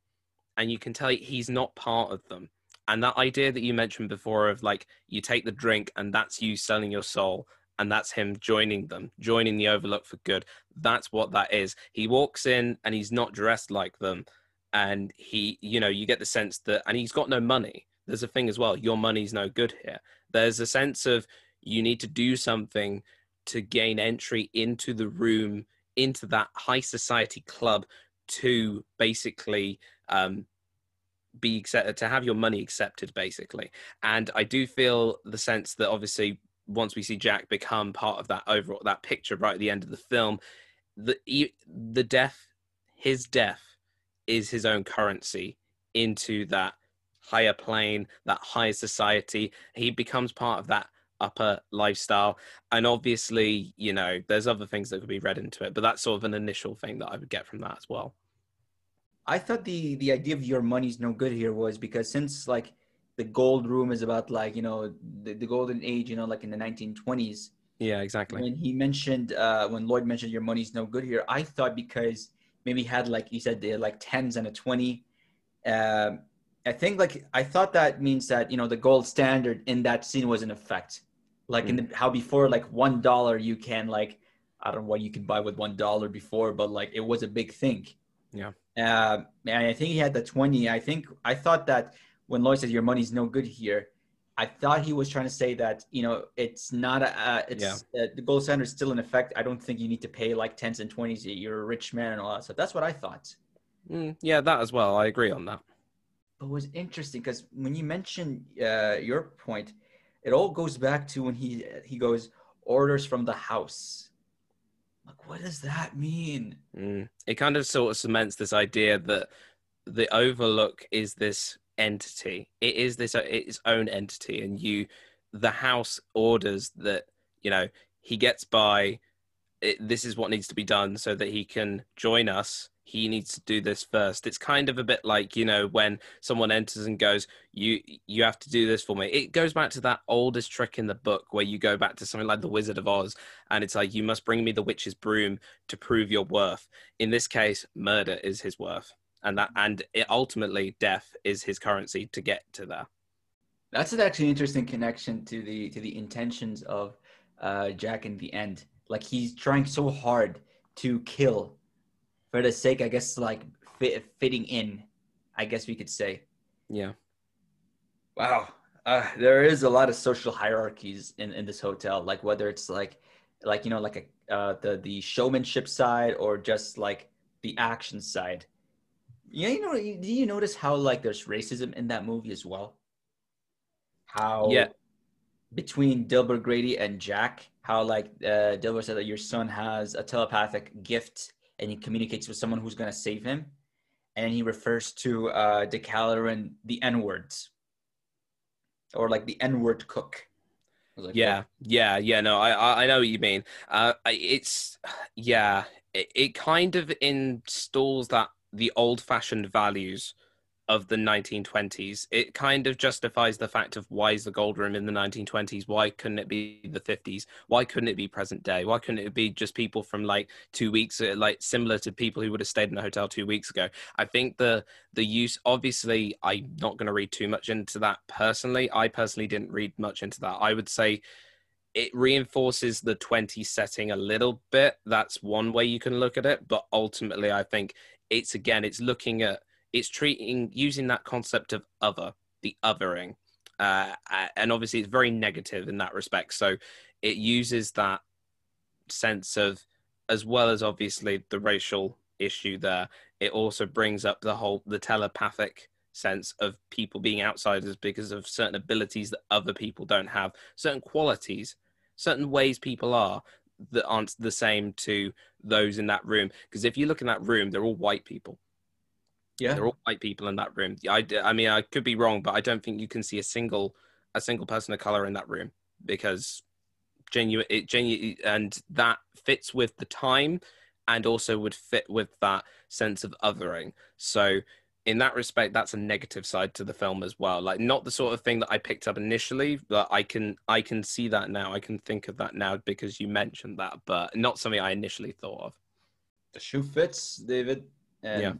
and you can tell he's not part of them. And that idea that you mentioned before of like you take the drink and that's you selling your soul, and that's him joining them, joining the Overlook for good. That's what that is. He walks in and he's not dressed like them. And he, you know, you get the sense that, and he's got no money. There's a thing as well. Your money's no good here. There's a sense of you need to do something to gain entry into the room, into that high society club to basically um, be accepted, to have your money accepted, basically. And I do feel the sense that obviously once we see Jack become part of that overall that picture right at the end of the film, the the death, his death, is his own currency into that higher plane, that higher society. He becomes part of that upper lifestyle. And obviously, you know, there's other things that could be read into it, but that's sort of an initial thing that I would get from that as well. I thought the the idea of your money's no good here was because since like the gold room is about like you know the, the golden age, you know, like in the 1920s. Yeah, exactly. When he mentioned uh, when Lloyd mentioned your money's no good here, I thought because maybe had like you said they like tens and a twenty. Uh, I think like I thought that means that you know the gold standard in that scene was in effect like mm. in the, how before like one dollar you can like i don't know what you can buy with one dollar before but like it was a big thing. Yeah. Uh, and i think he had the 20 i think i thought that when lloyd said your money's no good here i thought he was trying to say that you know it's not a uh, it's yeah. uh, the gold standard is still in effect. I don't think you need to pay like 10s and 20s you're a rich man and all that stuff. That's what i thought. Mm, yeah that as well. I agree on that. But it was interesting because when you mentioned uh, your point it all goes back to when he he goes orders from the house. Like what does that mean? Mm. it kind of sort of cements this idea that the overlook is this entity. It is this uh, its own entity and you the house orders that you know he gets by it, this is what needs to be done so that he can join us. He needs to do this first. It's kind of a bit like you know when someone enters and goes you you have to do this for me. It goes back to that oldest trick in the book where you go back to something like the wizard of oz and it's like you must bring me the witch's broom to prove your worth. In this case murder is his worth. And that and it ultimately death is his currency to get to that that's an actually interesting connection to the to the intentions of uh jack in the end like he's trying so hard to kill for the sake, I guess, like fit, fitting in, I guess we could say. Yeah. Wow. Uh, there is a lot of social hierarchies in, in this hotel, like whether it's like, like you know, like a uh, the the showmanship side or just like the action side. Yeah, you know, do you notice how like there's racism in that movie as well? How yeah between Delbert Grady and Jack, how like uh, Delbert said that your son has a telepathic gift and he communicates with someone who's going to save him. And he refers to uh Dick Hallorann the n words or like the n word cook like, yeah yeah yeah no i i know what you mean. Uh it's yeah it, it kind of installs that the old fashioned values of the 1920s. It kind of justifies the fact of why is the gold room in the 1920s? Why couldn't it be the 50s? Why couldn't it be present day? Why couldn't it be just people from like two weeks, uh, like similar to people who would have stayed in a hotel two weeks ago? I think the the use, obviously, I'm not going to read too much into that personally. I personally didn't read much into that. I would say it reinforces the 20 setting a little bit. That's one way you can look at it. But ultimately, I think it's again, it's looking at it's treating using that concept of other, the othering, uh, and obviously it's very negative in that respect. So it uses that sense of, as well as obviously the racial issue there, it also brings up the whole the telepathic sense of people being outsiders because of certain abilities that other people don't have, certain qualities, certain ways people are that aren't the same to those in that room. Because if you look in that room, they're all white people. Yeah, they're all white people in that room. I, I mean, I could be wrong, but I don't think you can see a single a single person of color in that room because genuine, it genuine, and that fits with the time, and also would fit with that sense of othering. So, in that respect, that's a negative side to the film as well. Like, not the sort of thing that I picked up initially, but I can I can see that now. I can think of that now because you mentioned that, but not something I initially thought of. The shoe fits, David. And yeah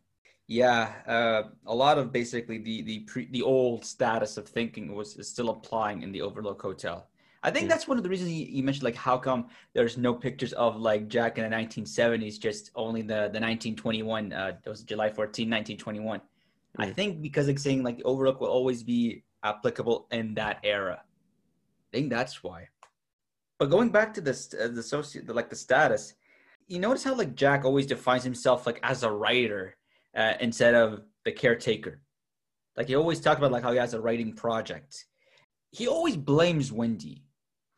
yeah, uh, a lot of basically the the pre, the old status of thinking was is still applying in the Overlook Hotel. I think mm. that's one of the reasons you, you, mentioned like how come there's no pictures of like Jack in the 1970s, just only the the 1921. Uh, it was July 14, 1921. Mm. I think because it's saying like the Overlook will always be applicable in that era. I think that's why. But going back to this, uh, the the, like the status, you notice how like Jack always defines himself like as a writer uh, instead of the caretaker. Like he always talked about like how he has a writing project. He always blames Wendy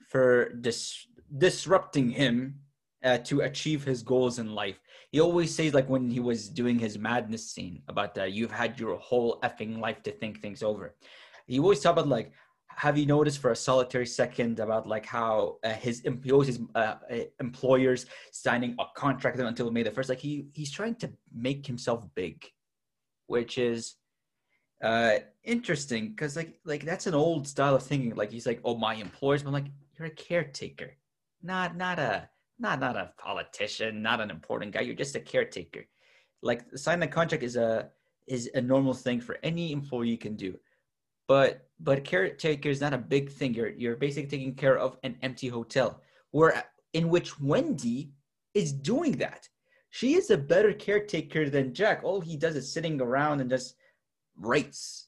for dis- disrupting him uh, to achieve his goals in life. He always says like when he was doing his madness scene about that you've had your whole effing life to think things over. He always talk about like have you noticed for a solitary second about like how uh, his employees, uh, uh, employers signing a contract until May the first? Like he he's trying to make himself big, which is uh interesting because like like that's an old style of thinking. Like he's like, oh my employers, but I'm like you're a caretaker, not not a not not a politician, not an important guy. You're just a caretaker. Like signing the contract is a is a normal thing for any employee can do but but caretaker is not a big thing. You're you're basically taking care of an empty hotel, where in which Wendy is doing that. She is a better caretaker than Jack. All he does is sitting around and just writes.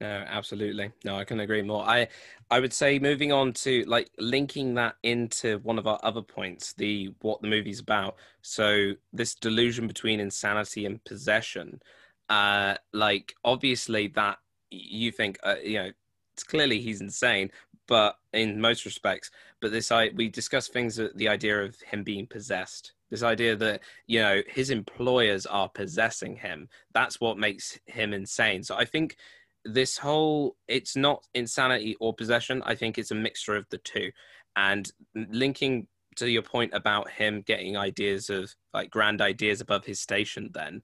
No, absolutely. No, I can agree more. I I would say moving on to like linking that into one of our other points, the what the movie's about. So this delusion between insanity and possession. Uh like obviously that you think uh, you know it's clearly he's insane but in most respects but this i we discuss things that the idea of him being possessed this idea that you know his employers are possessing him. That's what makes him insane. So i think this whole it's not insanity or possession. I think it's a mixture of the two. And linking to your point about him getting ideas of like grand ideas above his station then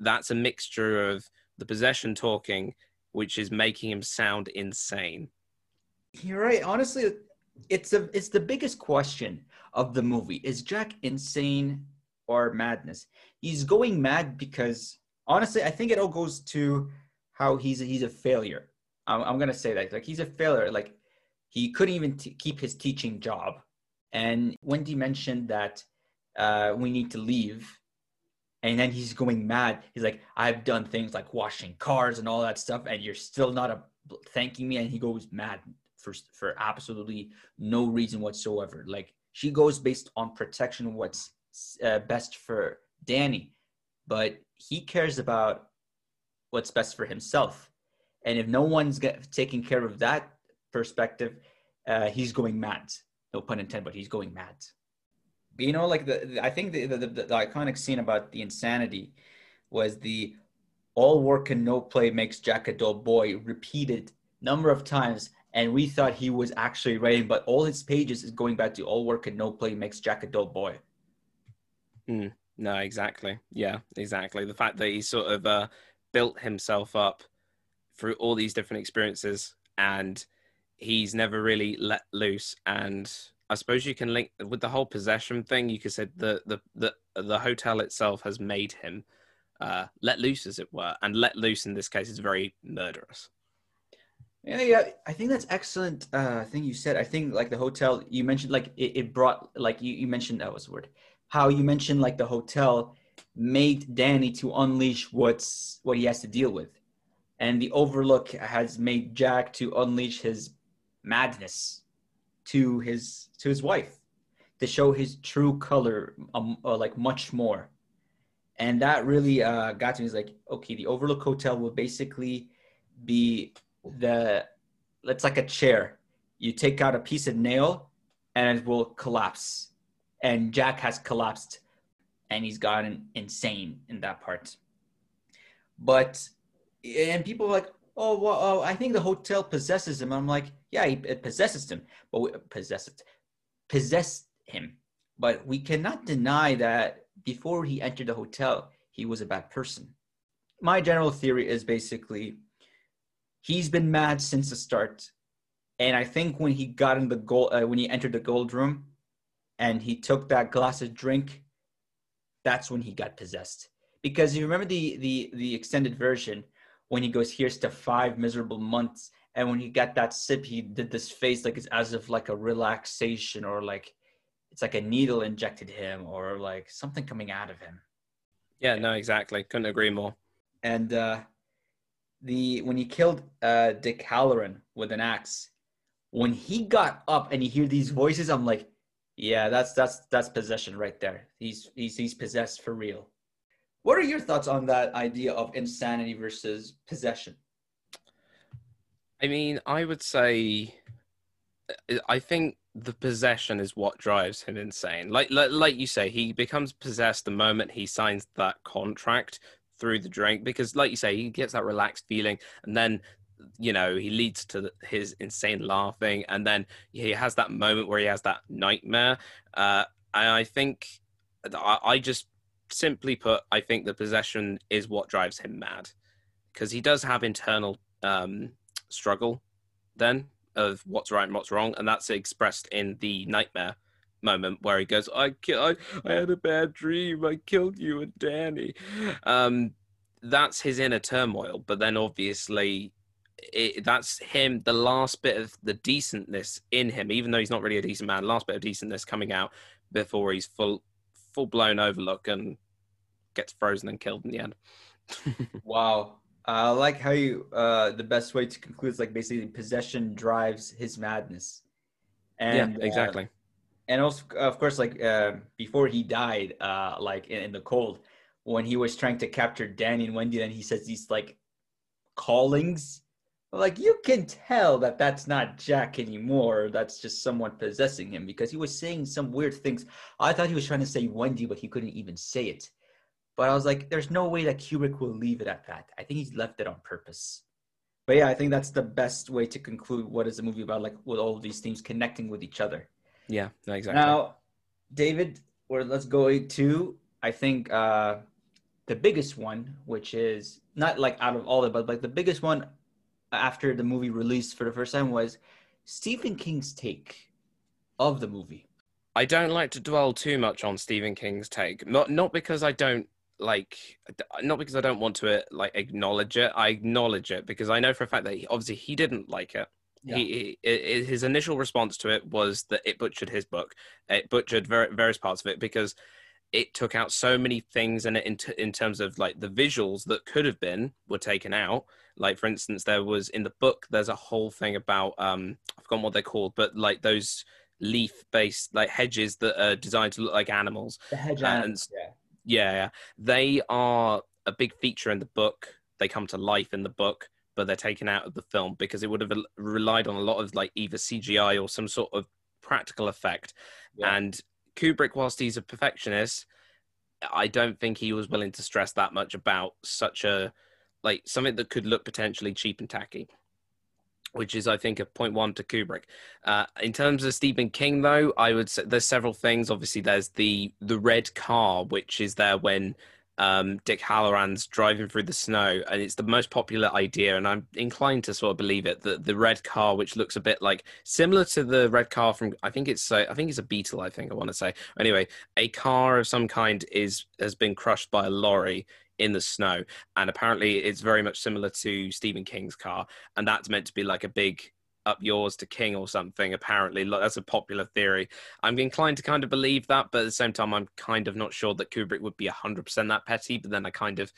that's a mixture of the possession talking which is making him sound insane. You're right. Honestly, it's a it's the biggest question of the movie. Is Jack insane or madness? He's going mad because honestly, I think it all goes to how he's a, he's a failure. I'm, I'm gonna say that like he's a failure. Like he couldn't even t- keep his teaching job. And Wendy mentioned that uh, we need to leave and then he's going mad. He's like, I've done things like washing cars and all that stuff, and you're still not a, thanking me. And he goes mad for for absolutely no reason whatsoever. Like she goes based on protection, what's uh, best for Danny, but he cares about what's best for himself. And if no one's get, taking care of that perspective, uh, he's going mad. No pun intended, but he's going mad. You know, like the, the I think the, the, the the iconic scene about the insanity was the all work and no play makes Jack a dull boy repeated number of times and we thought he was actually writing but all his pages is going back to all work and no play makes Jack a dull boy. Mm, no, exactly. Yeah, exactly. The fact that he sort of uh, built himself up through all these different experiences and he's never really let loose and I suppose you can link with the whole possession thing. You could say the the the the hotel itself has made him uh, let loose, as it were, and let loose in this case is very murderous. Yeah, yeah, I think that's excellent uh, thing you said. I think like the hotel you mentioned, like it, it brought like you, you mentioned that was word. How you mentioned like the hotel made Danny to unleash what's what he has to deal with, and the Overlook has made Jack to unleash his madness to his to his wife to show his true color, um, uh, like much more and that really uh, got to me. Is like, okay, the Overlook Hotel will basically be the it's like a chair. You take out a piece of nail, and it will collapse. And Jack has collapsed, and he's gotten insane in that part. But and people like, oh, well, oh, I think the hotel possesses him. I'm like, yeah, it possesses him, but we, possessed possessed him. But we cannot deny that before he entered the hotel, he was a bad person. My general theory is basically he's been mad since the start. And I think when he got in the gold, uh, when he entered the gold room and he took that glass of drink, that's when he got possessed. Because you remember the, the, the extended version when he goes, here's to five miserable months. And when he got that sip, he did this face like it's as if like a relaxation or like it's like a needle injected him or like something coming out of him. Yeah, no, exactly. Couldn't agree more. And uh, the when he killed uh, Dick Hallorann with an axe, when he got up and you hear these voices, I'm like, yeah, that's that's that's possession right there. He's he's he's possessed for real. What are your thoughts on that idea of insanity versus possession? I mean, I would say, I think the possession is what drives him insane. Like, like, like you say, he becomes possessed the moment he signs that contract through the drink because, like you say, he gets that relaxed feeling, and then you know he leads to his insane laughing, and then he has that moment where he has that nightmare. Uh, and I think I, I just simply put, I think the possession is what drives him mad because he does have internal um, struggle then of what's right and what's wrong, and that's expressed in the nightmare moment where he goes, "I I, I had a bad dream. I killed you and Danny." Um, that's his inner turmoil, but then obviously. It, that's him the last bit of the decentness in him even though he's not really a decent man last bit of decentness coming out before he's full full blown overlook and gets frozen and killed in the end wow I like how you uh the best way to conclude is like basically possession drives his madness. And yeah, exactly. Uh, and also of course like uh, before he died uh like in, in, the cold when he was trying to capture Danny and Wendy and he says these like callings like you can tell that that's not Jack anymore that's just someone possessing him because he was saying some weird things. I thought he was trying to say Wendy but he couldn't even say it. But I was like, there's no way that Kubrick will leave it at that. I think he's left it on purpose. But yeah, I think that's the best way to conclude what is the movie about, like with all these themes connecting with each other. Yeah, exactly. Now, David, or let's go to I think uh, the biggest one, which is not like out of all of it, but like the biggest one after the movie released for the first time was Stephen King's take of the movie. I don't like to dwell too much on Stephen King's take. Not not because I don't like not because I don't want to uh, like acknowledge it. I acknowledge it because I know for a fact that he, obviously he didn't like it. Yeah. He, he, his initial response to it was that it butchered his book. It butchered various parts of it because it took out so many things in it in, t- in terms of like the visuals that could have been were taken out. Like for instance, there was in the book there's a whole thing about um I've forgotten what they're called, but like those leaf based like hedges that are designed to look like animals. The hedge animals, yeah yeah, yeah. They are a big feature in the book. They come to life in the book, but they're taken out of the film because it would have relied on a lot of like either CGI or some sort of practical effect. Yeah. And Kubrick, whilst he's a perfectionist, I don't think he was willing to stress that much about such a like something that could look potentially cheap and tacky which is I think a point one to Kubrick. Uh, in terms of Stephen King, though, I would say there's several things. Obviously, there's the the red car, which is there when um, Dick Hallorann's driving through the snow, and it's the most popular idea, and I'm inclined to sort of believe it. That the red car, which looks a bit like similar to the red car from, I think it's, uh, I think it's a Beetle. I think I want to say. Anyway, a car of some kind is has been crushed by a lorry in the snow. And apparently, it's very much similar to Stephen King's car, and that's meant to be like a big up yours to King or something. Apparently, that's a popular theory. I'm inclined to kind of believe that, but at the same time, I'm kind of not sure that Kubrick would be 100% that petty. But then I kind of,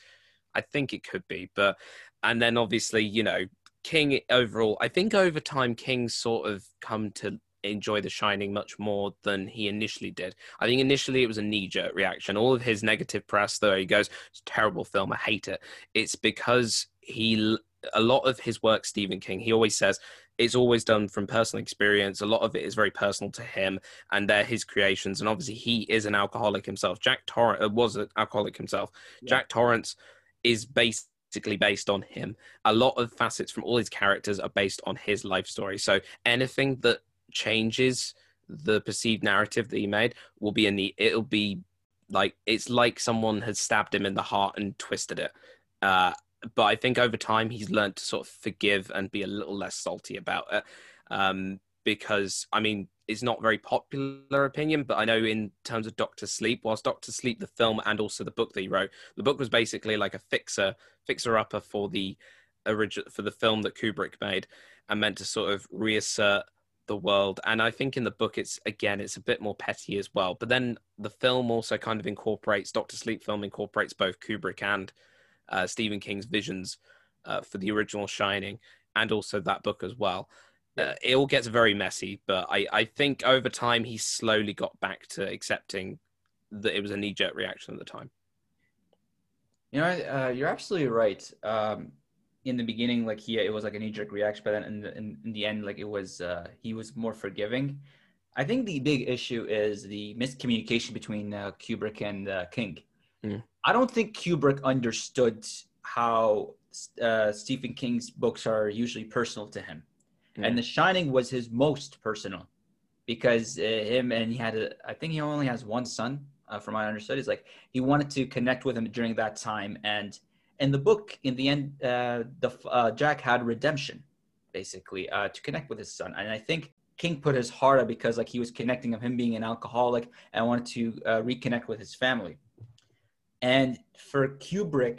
I think it could be. But and then obviously, you know, King overall, I think over time, King sort of come to enjoy The Shining much more than he initially did. I think initially it was a knee jerk reaction. All of his negative press, though, he goes, "It's a terrible film. I hate it." It's because he a lot of his work, Stephen King, he always says it's always done from personal experience. A lot of it is very personal to him, and they're his creations. And obviously, he is an alcoholic himself. Jack Torrance uh, was an alcoholic himself. Yeah. Jack Torrance is basically based on him. A lot of facets from all his characters are based on his life story. So anything that changes the perceived narrative that he made will be in the it'll be like it's like someone has stabbed him in the heart and twisted it uh, but i think over time he's learned to sort of forgive and be a little less salty about it. Um, because i mean it's not very popular opinion but i know in terms of doctor sleep whilst doctor sleep the film and also the book that he wrote the book was basically like a fixer fixer upper for the original for the film that kubrick made and meant to sort of reassert the world. And i think in the book it's again it's a bit more petty as well. But then the film also kind of incorporates dr sleep film incorporates both kubrick and uh, stephen king's visions uh, for the original shining and also that book as well uh, it all gets very messy but I, I think over time he slowly got back to accepting that it was a knee-jerk reaction at the time you know uh, you're absolutely right um, in the beginning, like he it was like a knee jerk reaction, but then in the, in, in the end, like it was uh, he was more forgiving. I think the big issue is the miscommunication between uh, Kubrick and King. Mm. I don't think Kubrick understood how uh, Stephen King's books are usually personal to him, mm. and The Shining was his most personal because uh, him and he had a, I think he only has one son, uh, from I understood. Is like he wanted to connect with him during that time and in the book, in the end, uh, the uh, Jack had redemption, basically, uh, to connect with his son. And I think King put his heart out because like he was connecting of him being an alcoholic and wanted to uh, reconnect with his family. And for Kubrick,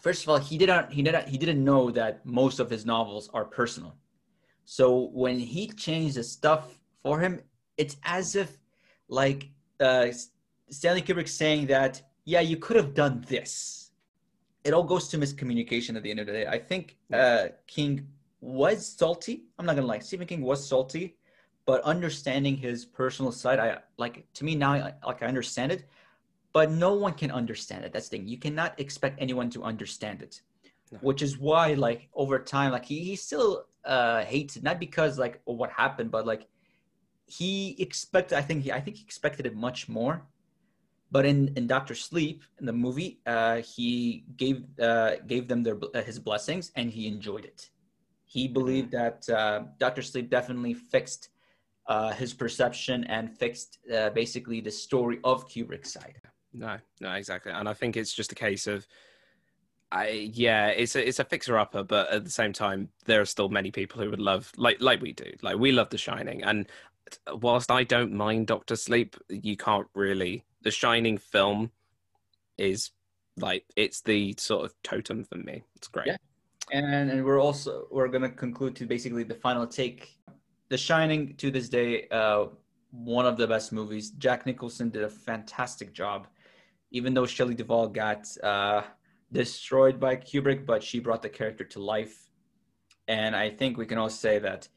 first of all, he didn't he didn't he didn't know that most of his novels are personal. So when he changed the stuff for him, it's as if like uh, Stanley Kubrick saying that, yeah, you could have done this it all goes to miscommunication at the end of the day. I think uh, King was salty. I'm not gonna lie, Stephen King was salty, but understanding his personal side, I like to me now, I, like I understand it, but no one can understand it. That's the thing. You cannot expect anyone to understand it, no. which is why, like over time, like he, he still uh, hates it, not because like what happened, but like he expected. I think he, I think he expected it much more but in, in Doctor Sleep, in the movie, uh, he gave uh, gave them their uh, his blessings, and he enjoyed it. He believed that uh, Doctor Sleep definitely fixed uh, his perception and fixed uh, basically the story of Kubrick's side. No, no, exactly. And I think it's just a case of, I yeah, it's a it's a fixer upper, but at the same time, there are still many people who would love like like we do, like we love The Shining, and whilst I don't mind Doctor Sleep, you can't really the Shining film is like it's the sort of totem for me. It's great. Yeah. And and we're also we're gonna conclude to basically the final take. The Shining to this day, uh, one of the best movies. Jack Nicholson did a fantastic job, even though Shelley Duvall got uh, destroyed by Kubrick, but she brought the character to life. And I think we can all say that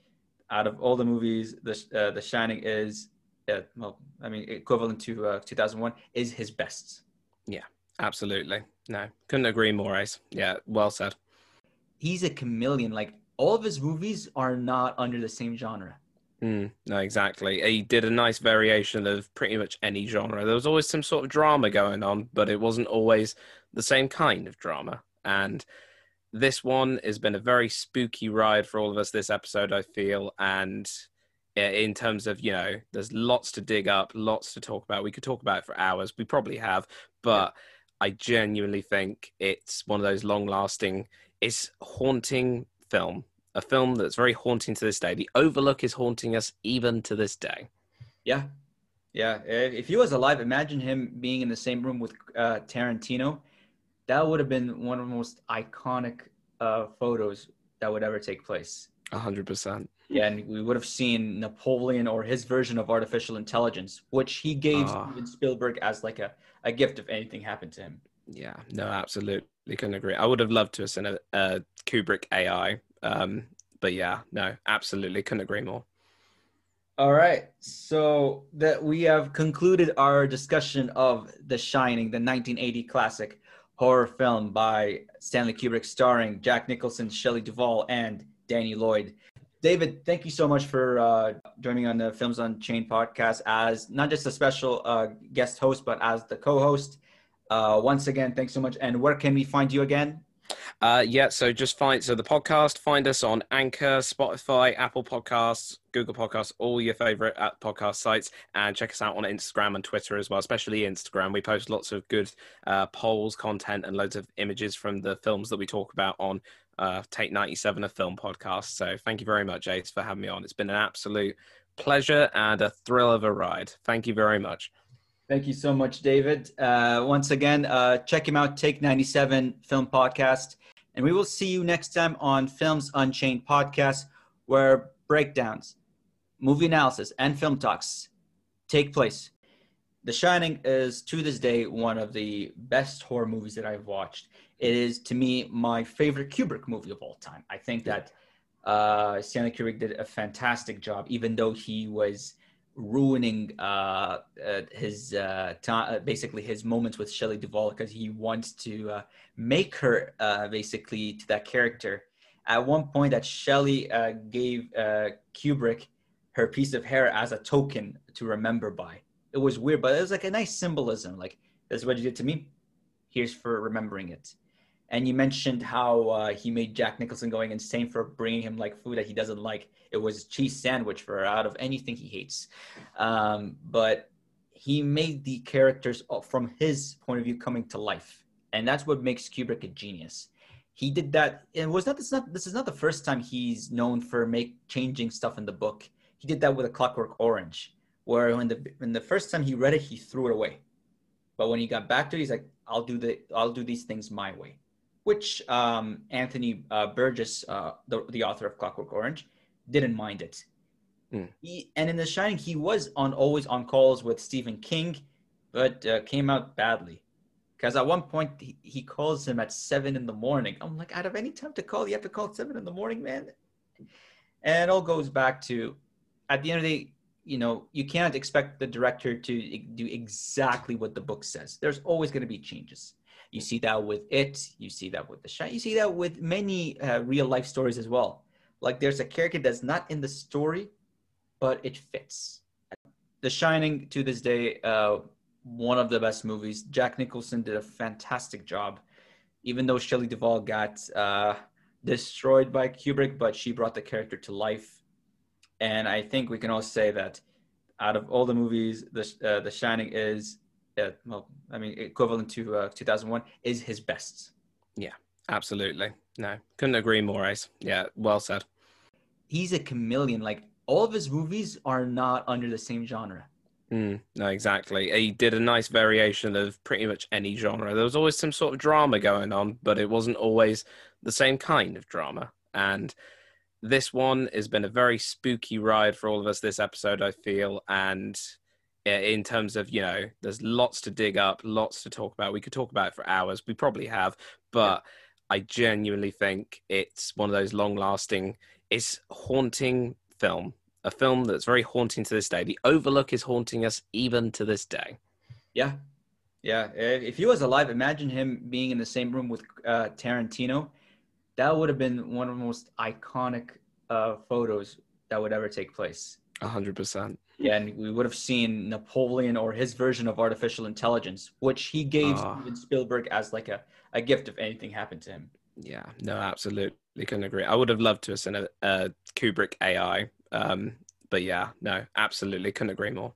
out of all the movies, the uh, The Shining is uh, well, I mean, equivalent to uh, 2001 is his best. Yeah, absolutely. No, couldn't agree more, Ace. Yeah, well said. He's a chameleon. Like all of his movies are not under the same genre. Mm, no, exactly. He did a nice variation of pretty much any genre. There was always some sort of drama going on, but it wasn't always the same kind of drama. And this one has been a very spooky ride for all of us this episode, I feel. And in terms of, you know, there's lots to dig up, lots to talk about. We could talk about it for hours. We probably have, but I genuinely think it's one of those long lasting, it's haunting film a film that's very haunting to this day. The Overlook is haunting us even to this day. Yeah, yeah. If he was alive, imagine him being in the same room with uh, Tarantino. That would have been one of the most iconic uh, photos that would ever take place. A hundred percent. Yeah, and we would have seen Napoleon or his version of artificial intelligence, which he gave uh, Spielberg as like a, a gift if anything happened to him. Yeah, no, absolutely couldn't agree. I would have loved to have seen a, a Kubrick AI um, but yeah, no, absolutely couldn't agree more. All right, so that we have concluded our discussion of The Shining, the 1980 classic horror film by Stanley Kubrick, starring Jack Nicholson, Shelley Duvall, and Danny Lloyd. David, thank you so much for uh, joining on the Films Unchained podcast as not just a special uh, guest host, but as the co-host. Uh, once again, thanks so much. And where can we find you again? Uh, yeah, so just find so the podcast. Find us on Anchor, Spotify, Apple Podcasts, Google Podcasts, all your favorite uh, podcast sites, and check us out on Instagram and Twitter as well. Especially Instagram, we post lots of good uh, polls, content, and loads of images from the films that we talk about on uh, Take Ninety Seven, a film podcast. So thank you very much, Ace, for having me on. It's been an absolute pleasure and a thrill of a ride. Thank you very much. Thank you so much, David. Uh, once again, uh, check him out, Take 97 Film Podcast. And we will see you next time on Films Unchained Podcast, where breakdowns, movie analysis, and film talks take place. The Shining is, to this day, one of the best horror movies that I've watched. It is, to me, my favorite Kubrick movie of all time. I think that uh, Stanley Kubrick did a fantastic job, even though he was ruining uh, uh, his uh, uh, basically his moments with Shelley Duvall because he wants to uh, make her uh, basically to that character. At one point, that Shelley gave Kubrick her piece of hair as a token to remember by. It was weird, but it was like a nice symbolism. Like this is what you did to me. Here's for remembering it. And you mentioned how uh, he made Jack Nicholson going insane for bringing him like food that he doesn't like. It was cheese sandwich for out of anything he hates. Um, but he made the characters from his point of view coming to life, and that's what makes Kubrick a genius. He did that. It was not this. Not this is not the first time he's known for make changing stuff in the book. He did that with A Clockwork Orange, where when the when the first time he read it, he threw it away. But when he got back to it, he's like, "I'll do the I'll do these things my way." Which um, Anthony uh, Burgess, uh, the, the author of Clockwork Orange, didn't mind it. Mm. He, and in The Shining, he was on always on calls with Stephen King, but uh, came out badly. Because at one point he, he calls him at seven in the morning. I'm like, out of any time to call, you have to call at seven in the morning, man. And it all goes back to, at the end of the day, you know, you can't expect the director to do exactly what the book says. There's always going to be changes. You see that with it. You see that with the shine. You see that with many uh, real life stories as well. Like there's a character that's not in the story, but it fits. The Shining to this day, uh, one of the best movies. Jack Nicholson did a fantastic job, even though Shelley Duvall got uh, destroyed by Kubrick, but she brought the character to life. And I think we can all say that out of all the movies, the uh, The Shining is yeah, well, I mean, equivalent to uh, 2001 is his best. Yeah, absolutely. No, couldn't agree more, Ace. Yeah, well said. He's a chameleon. Like all of his movies are not under the same genre. Mm, no, exactly. He did a nice variation of pretty much any genre. There was always some sort of drama going on, but it wasn't always the same kind of drama. And this one has been a very spooky ride for all of us this episode, I feel. And in terms of you know there's lots to dig up lots to talk about. We could talk about it for hours. We probably have but i genuinely think it's one of those long lasting it's haunting film a film that's very haunting to this day. The overlook is haunting us even to this day. Yeah. Yeah. If he was alive imagine him being in the same room with uh, tarantino. That would have been one of the most iconic uh, photos that would ever take place. Hundred percent. Yeah, and we would have seen Napoleon or his version of artificial intelligence, which he gave Ah. Steven Spielberg as like a, a gift if anything happened to him. Yeah, no, absolutely couldn't agree. I would have loved to have seen a, a Kubrick AI, um, but yeah, no, absolutely couldn't agree more.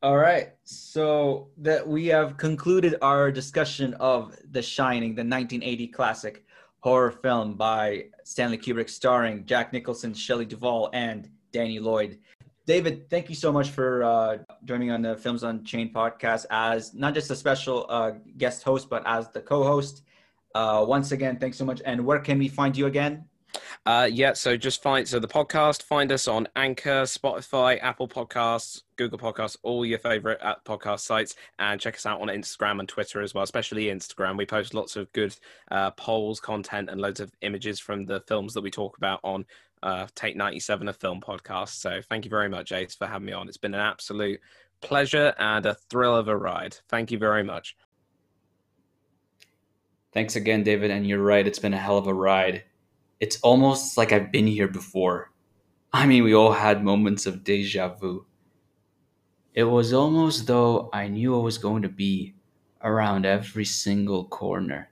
All right, so that we have concluded our discussion of The Shining, the 1980 classic horror film by Stanley Kubrick, starring Jack Nicholson, Shelley Duvall, and Danny Lloyd. David, thank you so much for uh, joining on the Films Unchained podcast as not just a special uh, guest host, but as the co-host. Uh, once again, thanks so much. And where can we find you again? Uh, yeah, so just find so the podcast. Find us on Anchor, Spotify, Apple Podcasts, Google Podcasts, all your favorite uh, podcast sites, and check us out on Instagram and Twitter as well. Especially Instagram, we post lots of good uh, polls, content, and loads of images from the films that we talk about on uh, Take Ninety Seven, a film podcast. So thank you very much, Ace, for having me on. It's been an absolute pleasure and a thrill of a ride. Thank you very much. Thanks again, David. And you're right, it's been a hell of a ride. It's almost like I've been here before. I mean, we all had moments of deja vu. It was almost though I knew I was going to be around every single corner.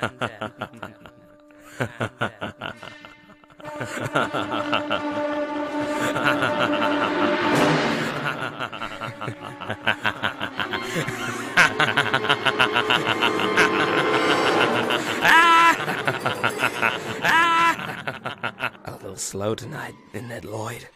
a little slow tonight, isn't it, Lloyd?